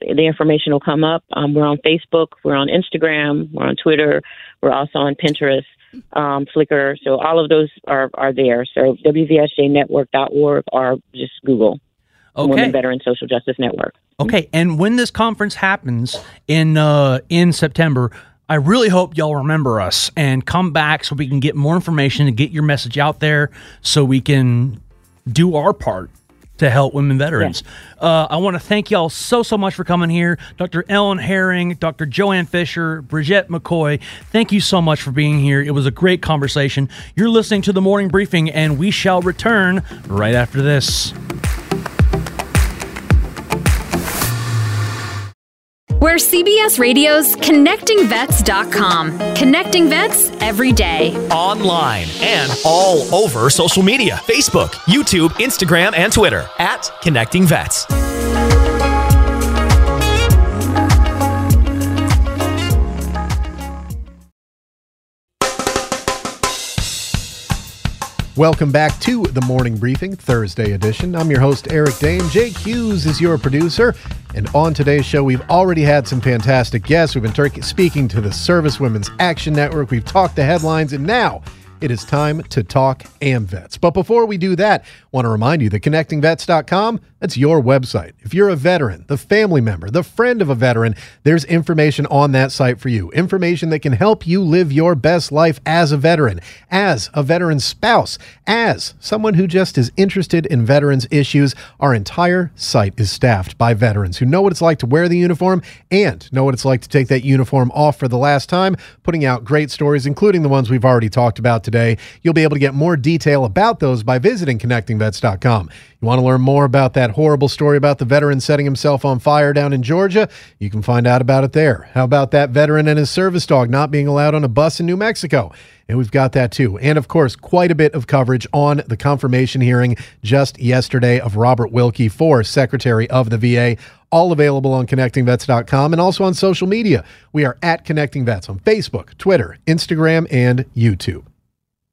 Speaker 8: the information will come up. Um, we're on Facebook, we're on Instagram, we're on Twitter, we're also on Pinterest, um, Flickr. So all of those are, are there. So wvsjnetwork.org or just Google Women
Speaker 3: Okay.
Speaker 8: Veteran Social Justice Network.
Speaker 3: Okay. And when this conference happens in uh, in September, I really hope y'all remember us and come back so we can get more information and get your message out there so we can do our part to help women veterans. Uh, I want to thank y'all so, so much for coming here. Dr. Ellen Haring, Dr. Joanne Fisher, Bridget McCoy, thank you so much for being here. It was a great conversation. You're listening to the morning briefing, and we shall return right after this.
Speaker 4: We're CBS Radio's ConnectingVets.com. Connecting vets every day.
Speaker 5: Online and all over social media Facebook, YouTube, Instagram, and Twitter at Connecting Vets.
Speaker 2: Welcome back to the Morning Briefing, Thursday edition. I'm your host, Eric Dehm. Jake Hughes is your producer. And on today's show, we've already had some fantastic guests. We've been tur- speaking to the Service Women's Action Network. We've talked the headlines, and now it is time to talk AMVETS. But before we do that, want to remind you that connectingvets.com That's your website. If you're a veteran, the family member, the friend of a veteran, there's information on that site for you. Information that can help you live your best life as a veteran, as a veteran spouse, as someone who just is interested in veterans issues. Our entire site is staffed by veterans who know what it's like to wear the uniform and know what it's like to take that uniform off for the last time, putting out great stories, including the ones we've already talked about today. You'll be able to get more detail about those by visiting connectingvets.com. Want to learn more about that horrible story about the veteran setting himself on fire down in Georgia? You can find out about it there. How about that veteran and his service dog not being allowed on a bus in New Mexico? And we've got that too. And of course, quite a bit of coverage on the confirmation hearing just yesterday of Robert Wilkie for Secretary of the VA. All available on connectingvets.com and also on social media. We are at Connecting Vets on Facebook, Twitter, Instagram, and YouTube.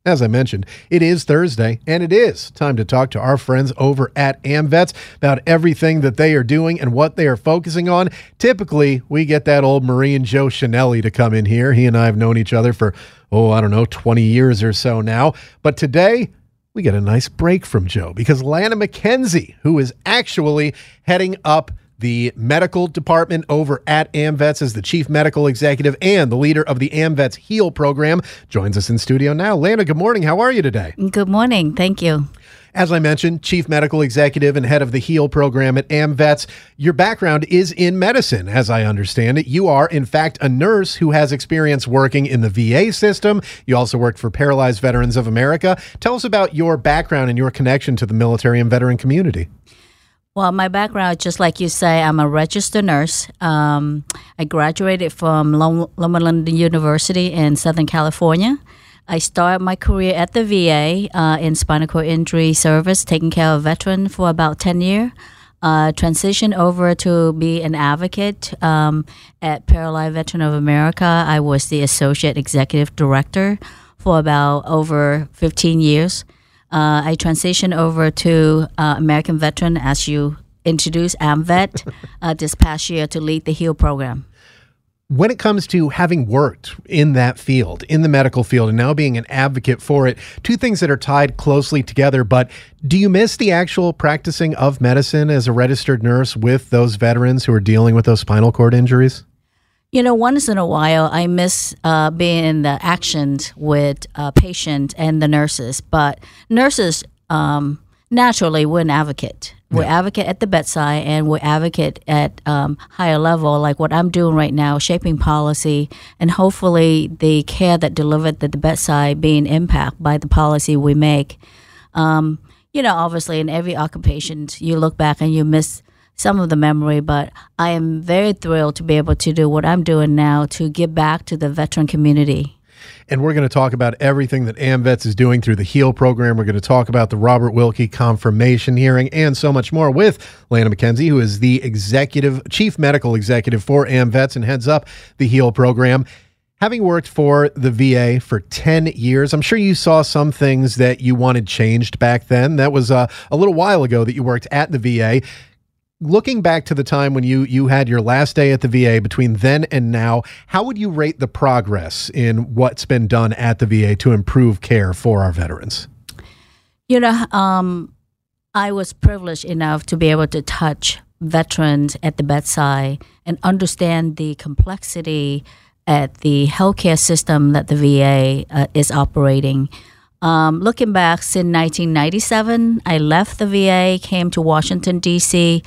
Speaker 2: As I mentioned, it is Thursday, and it is time to talk to our friends over at AmVets about everything that they are doing and what they are focusing on. Typically, we get that old Marine Joe Chenelly to come in here. He and I have known each other for, oh, I don't know, 20 years or so now. But today, we get a nice break from Joe because Lana McKenzie, who is actually heading up the medical department over at AmVets as the chief medical executive and the leader of the AmVets Heal program, joins us in studio now. Lana, good morning. How are you today?
Speaker 9: Good morning. Thank you.
Speaker 2: As I mentioned, chief medical executive and head of the HEAL program at AmVets. Your background is in medicine, as I understand it. You are, in fact, a nurse who has experience working in the VA system. You also worked for Paralyzed Veterans of America. Tell us about your background and your connection to the military and veteran community.
Speaker 9: Well, my background, just like you say, I'm a registered nurse. Um, I graduated from Loma Linda University in Southern California. I started my career at the VA uh, in spinal cord injury service, taking care of veterans for about 10 years. Uh, transitioned over to be an advocate um, at Paralyzed Veteran of America. I was the associate executive director for about over 15 years. Uh, I transitioned over to uh, American Veteran as you introduced AmVet uh, this past year to lead the HEAL program.
Speaker 2: When it comes to having worked in that field, in the medical field, and now being an advocate for it, two things that are tied closely together. But do you miss the actual practicing of medicine as a registered nurse with those veterans who are dealing with those spinal cord injuries?
Speaker 9: You know, once in a while, I miss uh, being in the action with uh, patient and the nurses. But nurses, um, naturally, we're an advocate. We're yeah. advocate at the bedside, and we're advocate at um, higher level, like what I'm doing right now, shaping policy, and hopefully the care that delivered at the bedside being impacted by the policy we make. Um, you know, obviously, in every occupation, you look back and you miss some of the memory, but I am very thrilled to be able to do what I'm doing now to give back to the veteran community.
Speaker 2: And we're going to talk about everything that AmVets is doing through the HEAL program. We're going to talk about the Robert Wilkie confirmation hearing and so much more with Lana McKenzie, who is the executive, chief medical executive for AmVets and heads up the HEAL program. Having worked for the VA for 10 years, I'm sure you saw some things that you wanted changed back then. That was uh, a little while ago that you worked at the VA looking back to the time when you you had your last day at the VA between then and now, how would you rate the progress in what's been done at the VA to improve care for our veterans?
Speaker 9: You know, um, I was privileged enough to be able to touch veterans at the bedside and understand the complexity at the healthcare system that the VA uh, is operating. Um, looking back since 1997, I left the VA, came to Washington, D.C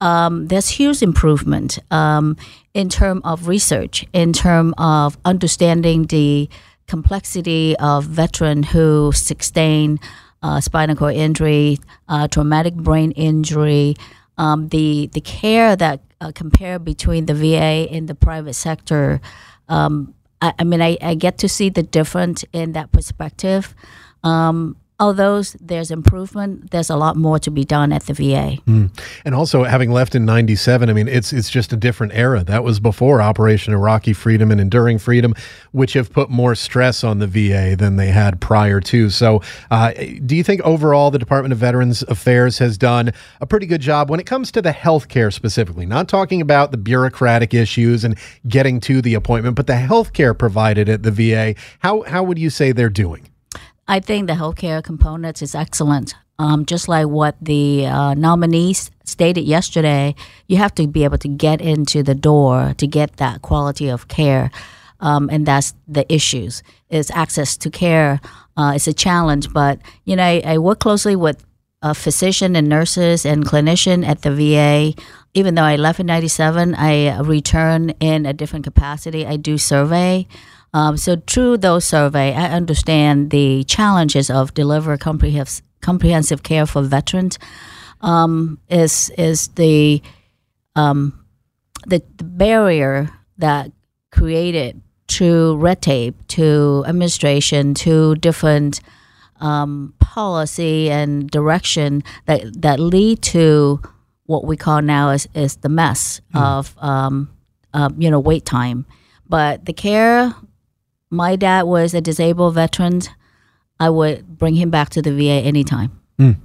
Speaker 9: um, there's huge improvement um, in terms of research, in terms of understanding the complexity of veteran who sustain uh, spinal cord injury, uh, traumatic brain injury, um, the the care that uh, compare between the VA and the private sector. Um, I, I, mean, I, I, get to see the difference in that perspective. Um, although there's improvement, there's a lot more to be done at the VA. Mm.
Speaker 2: And also, having left in '97, I mean, it's it's just a different era. That was before Operation Iraqi Freedom and Enduring Freedom, which have put more stress on the VA than they had prior to. So, uh, do you think overall the Department of Veterans Affairs has done a pretty good job when it comes to the health care specifically? Not talking about the bureaucratic issues and getting to the appointment, but the health care provided at the VA. How how would you say they're doing?
Speaker 9: I think the healthcare component is excellent. um, just like what the uh, nominees stated yesterday, you have to be able to get into the door to get that quality of care. Um, and that's the issues is access to care uh, is a challenge. But you know, I, I work closely with a physician and nurses and clinician at the VA. Even though I left in '97, I return in a different capacity. I do survey. Um, so through those survey, I understand the challenges of deliver comprehensive comprehensive care for veterans. Um, is is the um, the, the barrier that created to red tape, to administration, to different um, policy and direction that that lead to what we call now is, is the mess mm. of um, uh, you know wait time. But the care, my dad was a disabled veteran. I would bring him back to the VA anytime.
Speaker 2: Mm.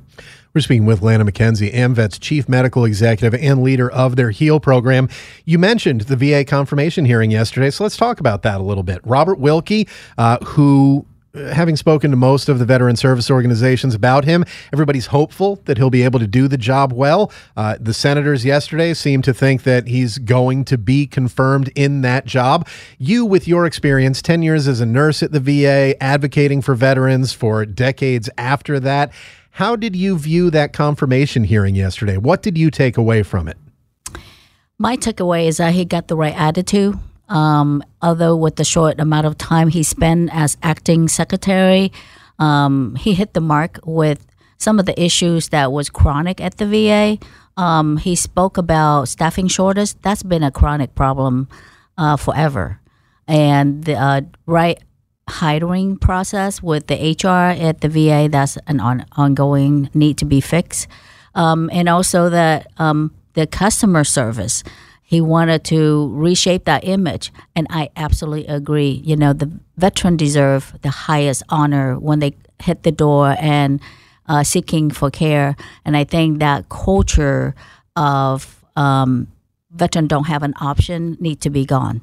Speaker 2: We're speaking with Lana McKenzie, AMVET's chief medical executive and leader of their HEAL program. You mentioned the VA confirmation hearing yesterday, so let's talk about that a little bit. Robert Wilkie, uh, who having spoken to most of the veteran service organizations about him, everybody's hopeful that he'll be able to do the job well. Uh, the senators yesterday seem to think that he's going to be confirmed in that job. You, with your experience, 10 years as a nurse at the VA, advocating for veterans for decades after that, how did you view that confirmation hearing yesterday? What did you take away from it?
Speaker 9: My takeaway is that he got the right attitude. Um, although with the short amount of time he spent as acting secretary, um, he hit the mark with some of the issues that was chronic at the VA. Um, he spoke about staffing shortage. That's been a chronic problem uh, forever. And the uh, right hiring process with the HR at the VA. That's an on, ongoing need to be fixed, um, and also the um, the customer service. He wanted to reshape that image, and I absolutely agree. You know, the veteran deserve the highest honor when they hit the door and uh, seeking for care. And I think that culture of um, veteran don't have an option need to be gone.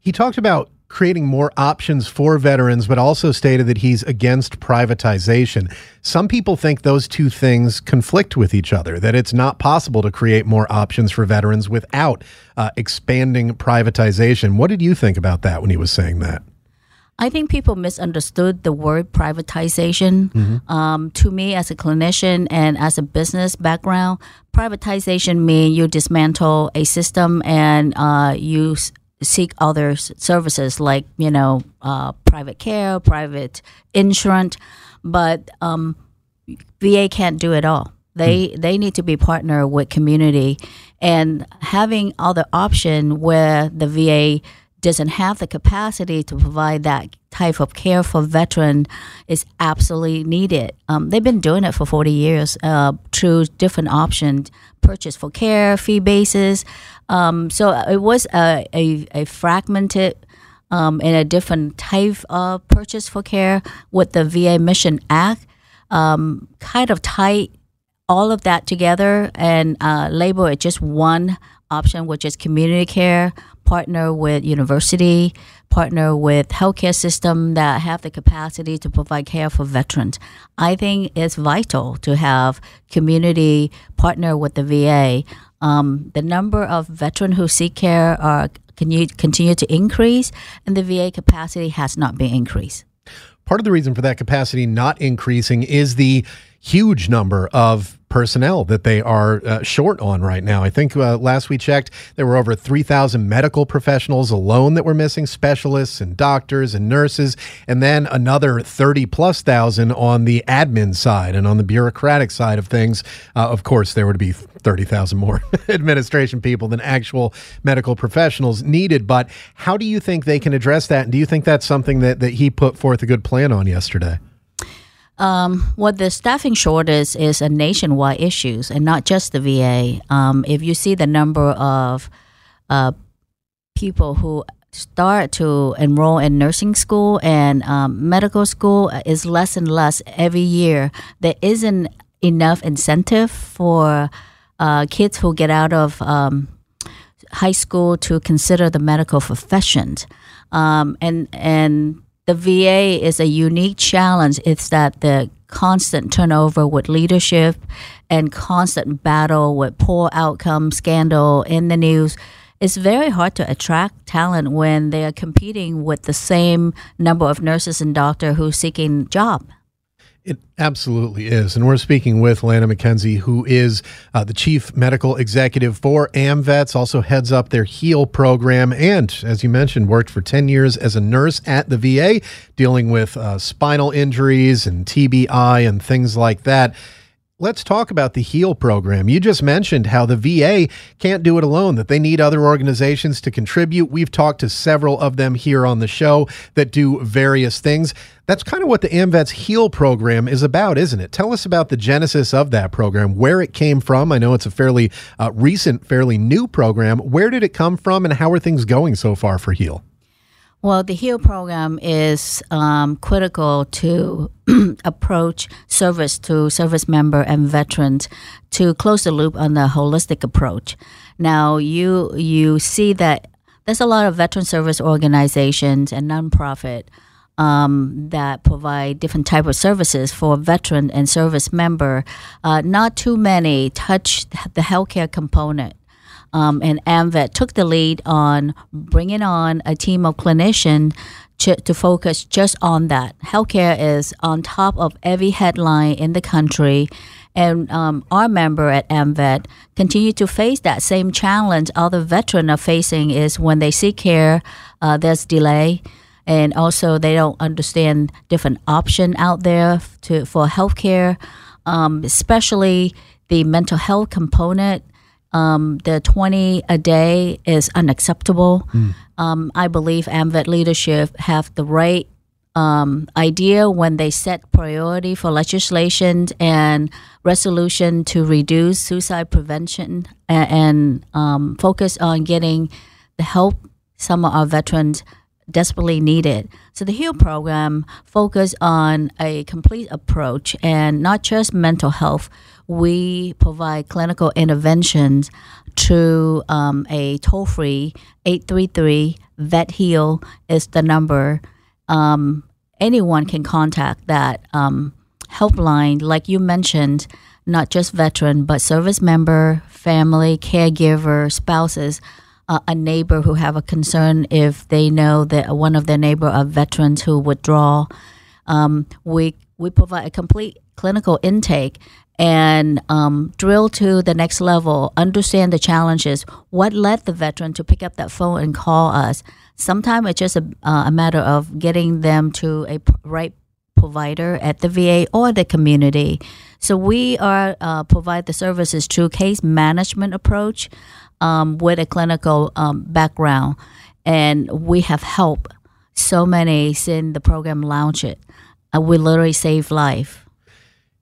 Speaker 2: He talked about creating more options for veterans, but also stated that he's against privatization. Some people think those two things conflict with each other, that it's not possible to create more options for veterans without uh, expanding privatization. What did you think about that when he was saying that?
Speaker 9: I think people misunderstood the word privatization. Mm-hmm. Um, to me, as a clinician and as a business background, privatization means you dismantle a system and uh, you seek other services like you know uh, private care, private insurance, but um, VA can't do it all. They mm. they need to be partner with community, and having other option where the VA doesn't have the capacity to provide that type of care for veteran is absolutely needed. Um, they've been doing it for 40 years uh, through different options, purchase for care, fee basis. Um, so it was a, a, a fragmented um, and a different type of purchase for care with the VA Mission Act, um, kind of tied all of that together and uh, label it just one option, which is community care partner with university, partner with healthcare system that have the capacity to provide care for veterans. I think it's vital to have community partner with the VA. Um, the number of veterans who seek care are continue, continue to increase, and the VA capacity has not been increased.
Speaker 2: Part of the reason for that capacity not increasing is the huge number of personnel that they are uh, short on right now. I think uh, last we checked, there were over 3,000 medical professionals alone that were missing, specialists and doctors and nurses, and then another 30 plus thousand on the admin side and on the bureaucratic side of things. Uh, of course, there would be 30,000 more administration people than actual medical professionals needed. But how do you think they can address that? And do you think that's something that, that he put forth a good plan on yesterday?
Speaker 9: Um, what the staffing shortage is a nationwide issue, and not just the VA. Um, if you see the number of uh, people who start to enroll in nursing school and um, medical school is less and less every year. There isn't enough incentive for uh, kids who get out of um, high school to consider the medical profession, um, and and the VA is a unique challenge. It's that the constant turnover with leadership and constant battle with poor outcome scandal in the news it's very hard to attract talent when they are competing with the same number of nurses and doctor who's seeking job.
Speaker 2: It absolutely is. And we're speaking with Lana McKenzie, who is uh, the chief medical executive for AMVETS, also heads up their HEAL program, and as you mentioned, worked for 10 years as a nurse at the VA, dealing with uh, spinal injuries and TBI and things like that. Let's talk about the HEAL program. You just mentioned how the VA can't do it alone, that they need other organizations to contribute. We've talked to several of them here on the show that do various things. That's kind of what the AMVETS HEAL program is about, isn't it? Tell us about the genesis of that program, where it came from. I know it's a fairly uh, recent, fairly new program. Where did it come from, and how are things going so far for HEAL?
Speaker 9: Well, the HEAL program is um, critical to approach service to service member and veterans to close the loop on the holistic approach. Now, you you see that there's a lot of veteran service organizations and nonprofit um, that provide different type of services for veteran and service member. Uh, not too many touch the healthcare component um, and AMVET took the lead on bringing on a team of clinicians to, focus just on that. Healthcare is on top of every headline in the country. And um, our member at AMVET continue to face that same challenge other veterans are facing is when they seek care, uh, there's delay. And also, they don't understand different option out there to for healthcare, um, especially the mental health component um, the 20 a day is unacceptable. Mm. Um, I believe AMVET leadership have the right um, idea when they set priority for legislation and resolution to reduce suicide prevention and, and um, focus on getting the help some of our veterans desperately needed. So the HEAL program focus on a complete approach and not just mental health. We provide clinical interventions to um, a toll free 833 vet heal is the number. Um, anyone can contact that um, helpline. Like you mentioned not just veteran but service member family caregiver spouses a neighbor who have a concern if they know that one of their neighbor are veterans who withdraw um, we we provide a complete clinical intake and um, drill to the next level, understand the challenges. What led the veteran to pick up that phone and call us? Sometimes it's just a, uh, a matter of getting them to a right provider at the VA or the community. So we are uh, provide the services through case management approach um, with a clinical um, background, and we have helped so many since the program launched. It, uh, we literally save life.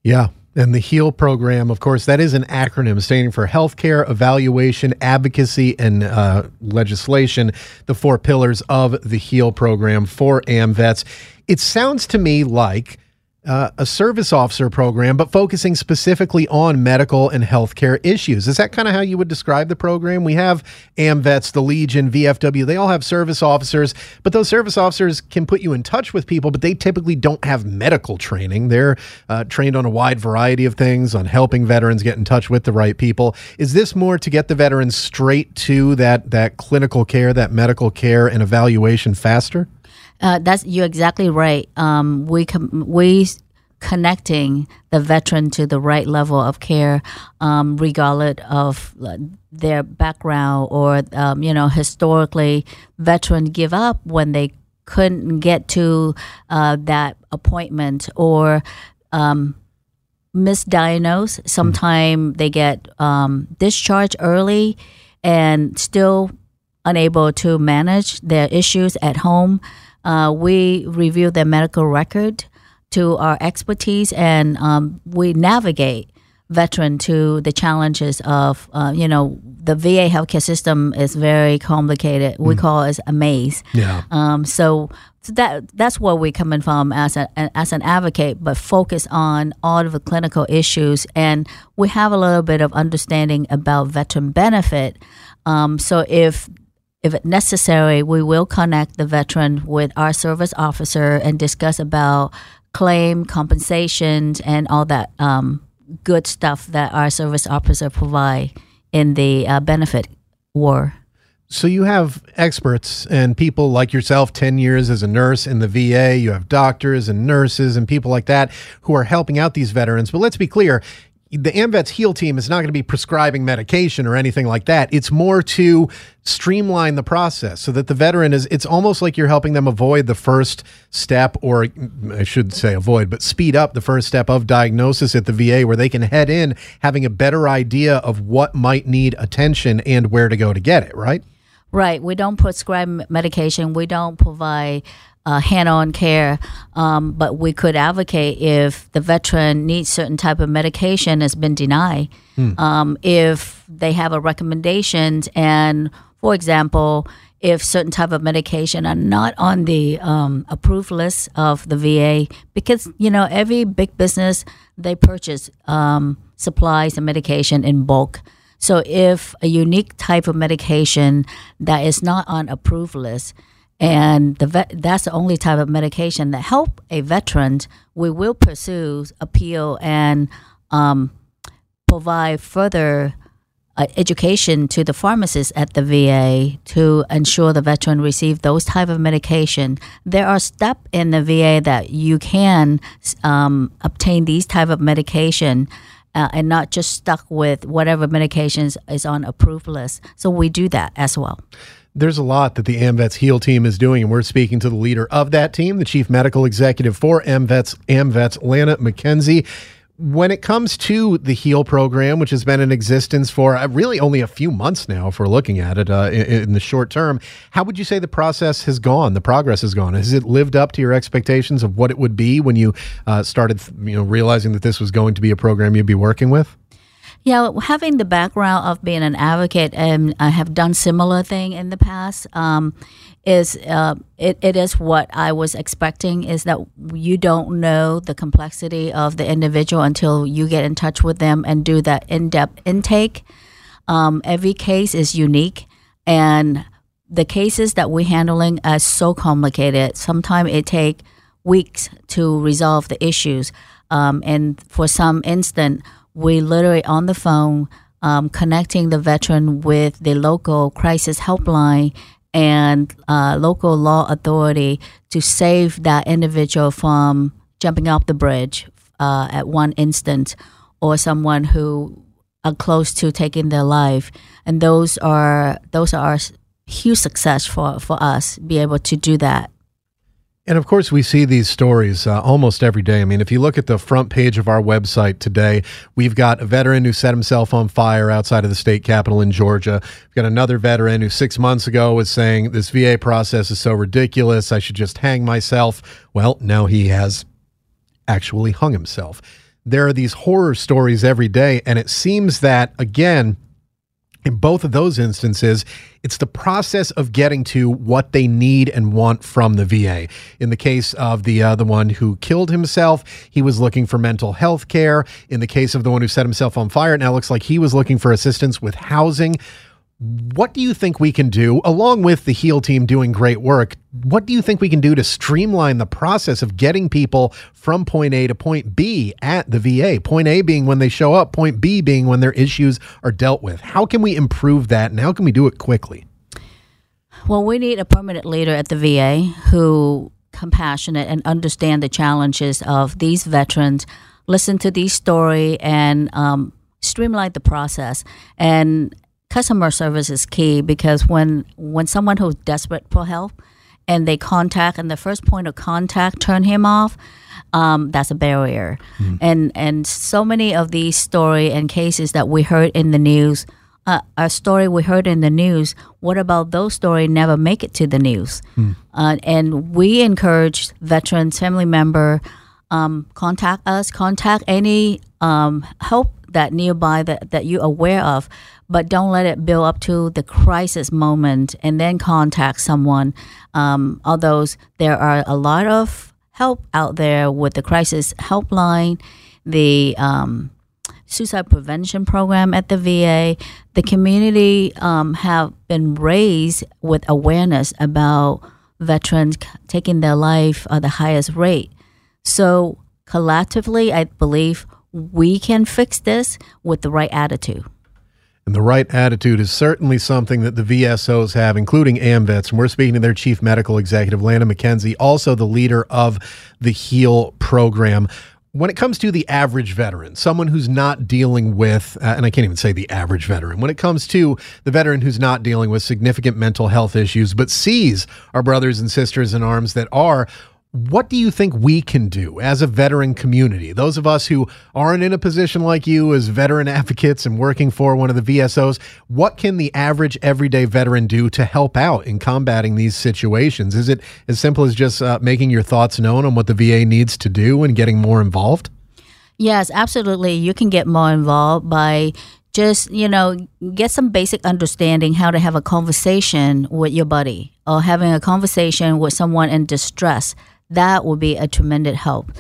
Speaker 2: Yeah, and the HEAL program, of course, that is an acronym standing for Healthcare Evaluation, Advocacy, and uh, Legislation, the four pillars of the HEAL program for AMVETS. It sounds to me like uh, a service officer program, but focusing specifically on medical and healthcare issues. Is that kind of how you would describe the program? We have AMVETS, the Legion, VFW, they all have service officers, but those service officers can put you in touch with people, but they typically don't have medical training. They're uh, trained on a wide variety of things, on helping veterans get in touch with the right people. Is this more to get the veterans straight to that, that clinical care, that medical care and evaluation faster?
Speaker 9: Uh, that's you're exactly right. Um, we com- we connecting the veteran to the right level of care, um, regardless of uh, their background or um, you know historically, veteran give up when they couldn't get to uh, that appointment or um, misdiagnosed. Sometimes they get um, discharged early and still unable to manage their issues at home. Uh, we review their medical record to our expertise, and um, we navigate veteran to the challenges of uh, you know the VA healthcare system is very complicated. We mm. call it a maze.
Speaker 2: Yeah.
Speaker 9: Um, so, so that that's where we're coming from as a as an advocate, but focus on all of the clinical issues, and we have a little bit of understanding about veteran benefit. Um, so if if necessary, we will connect the veteran with our service officer and discuss about claim compensations and all that um, good stuff that our service officer provide in the uh, benefit war.
Speaker 2: So you have experts and people like yourself, 10 years as a nurse in the VA. You have doctors and nurses and people like that who are helping out these veterans. But let's be clear, the AMVETS HEAL team is not going to be prescribing medication or anything like that. It's more to streamline the process so that the veteran is, it's almost like you're helping them avoid the first step, or I should say avoid, but speed up the first step of diagnosis at the VA where they can head in having a better idea of what might need attention and where to go to get it, right?
Speaker 9: Right. We don't prescribe medication. We don't provide uh, hand-on care, um, but we could advocate if the veteran needs certain type of medication has been denied. Um, if they have a recommendation, and for example, if certain type of medication are not on the um, approved list of the VA, because you know every big business they purchase um, supplies and medication in bulk. So if a unique type of medication that is not on approved list, and the vet, that's the only type of medication that help a veteran, we will pursue appeal and um, provide further uh, education to the pharmacists at the VA to ensure the veteran receive those type of medication. There are steps in the VA that you can um, obtain these type of medication. Uh, and not just stuck with whatever medications is on approved list. So we do that as well.
Speaker 2: There's a lot that the AMVETS HEAL team is doing, and we're speaking to the leader of that team, the chief medical executive for AMVETS, AMVETS, Lana McKenzie. When it comes to the HEAL program, which has been in existence for uh, really only a few months now, if we're looking at it uh, in, in, the short term, how would you say the process has gone? The progress has gone. Has it lived up to your expectations of what it would be when you uh, started, you know, realizing that this was going to be a program you'd be working with?
Speaker 9: Yeah, having the background of being an advocate and I have done similar thing in the past um, is uh, it, it is what I was expecting is that you don't know the complexity of the individual until you get in touch with them and do that in-depth intake. Um, every case is unique and the cases that we're handling are so complicated. Sometimes it take weeks to resolve the issues. Um, and for some instant, we literally on the phone um, connecting the veteran with the local crisis helpline and uh, local law authority to save that individual from jumping off the bridge uh, at one instant or someone who are close to taking their life. And those are those are huge success for, for us be able to do that
Speaker 2: and of course, we see these stories uh, almost every day. I mean, if you look at the front page of our website today, we've got a veteran who set himself on fire outside of the state capitol in Georgia. We've got another veteran who six months ago was saying, This VA process is so ridiculous. I should just hang myself. Well, now he has actually hung himself. There are these horror stories every day. And it seems that, again, in both of those instances, it's the process of getting to what they need and want from the VA. In the case of the uh, the one who killed himself, he was looking for mental health care. In the case of the one who set himself on fire, it now looks like he was looking for assistance with housing. What do you think we can do, along with the HEAL team doing great work? What do you think we can do to streamline the process of getting people from point A to point B at the VA? Point A being when they show up, point B being when their issues are dealt with. How can we improve that, and how can we do it quickly?
Speaker 9: Well, we need a permanent leader at the VA who compassionate and understand the challenges of these veterans, listen to these story, and um, streamline the process. And customer service is key because when when someone who's desperate for help and they contact and the first point of contact turn him off um, that's a barrier mm. and and so many of these story and cases that we heard in the news uh, a story we heard in the news what about those stories never make it to the news mm. uh, and we encourage veterans family member um, contact us contact any um, help that nearby that, that you're aware of but don't let it build up to the crisis moment and then contact someone. Um, although there are a lot of help out there with the crisis helpline, the um, suicide prevention program at the VA, the community um, have been raised with awareness about veterans taking their life at the highest rate. So collectively, I believe we can fix this with the right attitude.
Speaker 2: And the right attitude is certainly something that the VSOs have, including AMVETS. And we're speaking to their chief medical executive, Lana McKenzie, also the leader of the HEAL program. When it comes to the average veteran, someone who's not dealing with, uh, and I can't even say the average veteran, when it comes to the veteran who's not dealing with significant mental health issues, but sees our brothers and sisters in arms that are, what do you think we can do as a veteran community? Those of us who aren't in a position like you as veteran advocates and working for one of the VSOs, what can the average everyday veteran do to help out in combating these situations? Is it as simple as just uh, making your thoughts known on what the VA needs to do and getting more involved?
Speaker 9: Yes, absolutely. You can get more involved by just you know get some basic understanding how to have a conversation with your buddy or having a conversation with someone in distress that will be a tremendous help.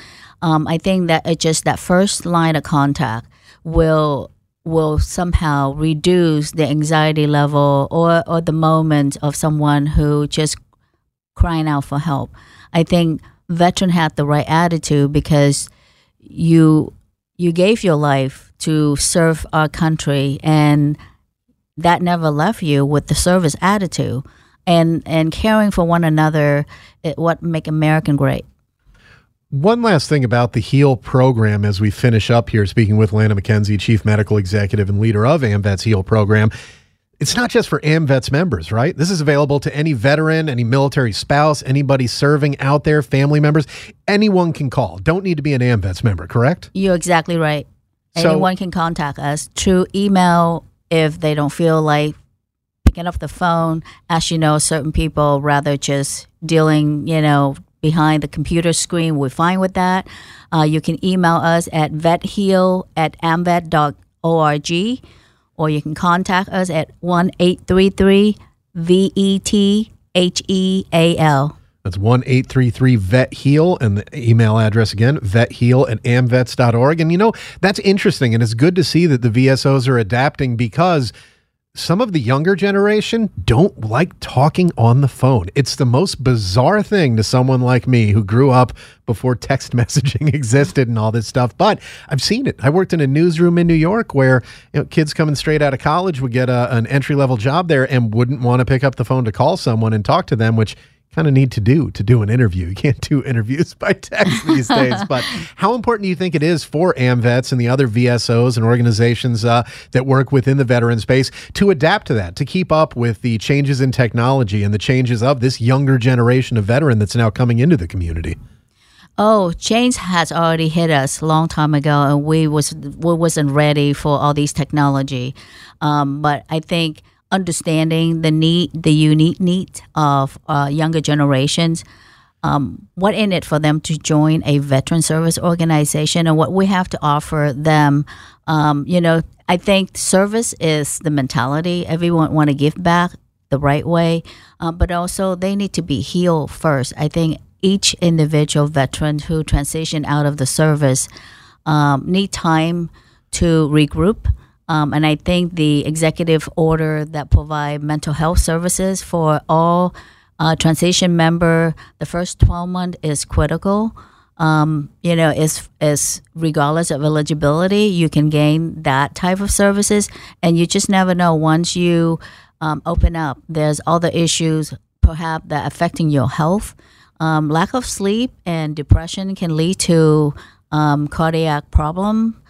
Speaker 9: Um, I think that it just that first line of contact will will somehow reduce the anxiety level or, or the moment of someone who just crying out for help. I think veteran had the right attitude because you you gave your life to serve our country and that never left you with the service attitude and and caring for one another it, what make American great.
Speaker 2: One last thing about the HEAL program as we finish up here, speaking with Lana McKenzie, Chief Medical Executive and leader of AMVETS HEAL program. It's not just for AMVETS members, right? This is available to any veteran, any military spouse, anybody serving out there, family members. Anyone can call. Don't need to be an AMVETS member, correct?
Speaker 9: You're exactly right.
Speaker 2: So-
Speaker 9: Anyone can contact us through email if they don't feel like picking up the phone. As you know, certain people rather just dealing, you know, behind the computer screen. We're fine with that. Uh, you can email us at vetheal at amvet.org or you can contact us at 1 833 V E T H E A L.
Speaker 2: That's 1 833 VET HEAL. And the email address again, vetheal at amvets.org. And you know, that's interesting. And it's good to see that the VSOs are adapting because some of the younger generation don't like talking on the phone. It's the most bizarre thing to someone like me who grew up before text messaging existed and all this stuff. But I've seen it. I worked in a newsroom in New York where you know, kids coming straight out of college would get a, an entry level job there and wouldn't want to pick up the phone to call someone and talk to them, which kind of need to do to do an interview. You can't do interviews by text these days. But how important do you think it is for AMVETS and the other VSOs and organizations uh, that work within the veteran space to adapt to that, to keep up with the changes in technology and the changes of this younger generation of veteran that's now coming into the community?
Speaker 9: Oh, change has already hit us a long time ago, and we was we wasn't ready for all these technology. Um, but I think understanding the need, the unique need of uh, younger generations, um, what in it for them to join a veteran service organization, and what we have to offer them. Um, you know, I think service is the mentality. Everyone want to give back the right way, uh, but also they need to be healed first. I think each individual veteran who transition out of the service um, need time to regroup. Um, and I think the executive order that provide mental health services for all uh, transition member, the first 12 months is critical. Um, you know, is is regardless of eligibility, you can gain that type of services, and you just never know. Once you um, open up, there's other issues perhaps that affecting your health. Um, lack of sleep and depression can lead to um, cardiac problem.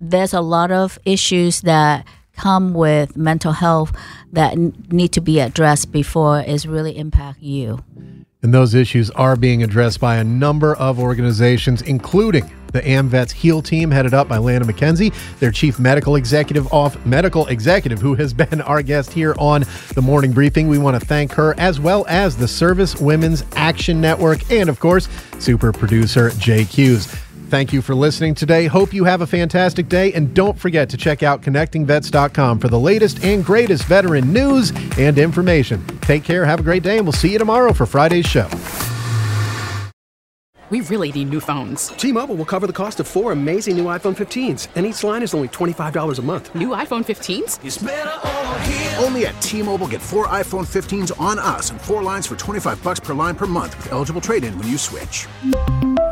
Speaker 9: There's a lot of issues that come with mental health that need to be addressed before it's really impact you.
Speaker 2: And those issues are being addressed by a number of organizations, including the AMVETS HEAL team, headed up by Lana McKenzie, their chief medical executive off medical executive, who has been our guest here on the morning briefing. We want to thank her as well as the Service Women's Action Network and, of course, super producer Jay Hughes. Thank you for listening today. Hope you have a fantastic day. And don't forget to check out connectingvets.com for the latest and greatest veteran news and information. Take care, have a great day, and we'll see you tomorrow for Friday's show.
Speaker 10: We really need new phones.
Speaker 11: T-Mobile will cover the cost of four amazing new iPhone 15s, and each line is only $25 a month.
Speaker 10: New iPhone 15s?
Speaker 12: Only at T-Mobile get four iPhone 15s on us and four lines for 25 bucks per line per month with eligible trade-in when you switch.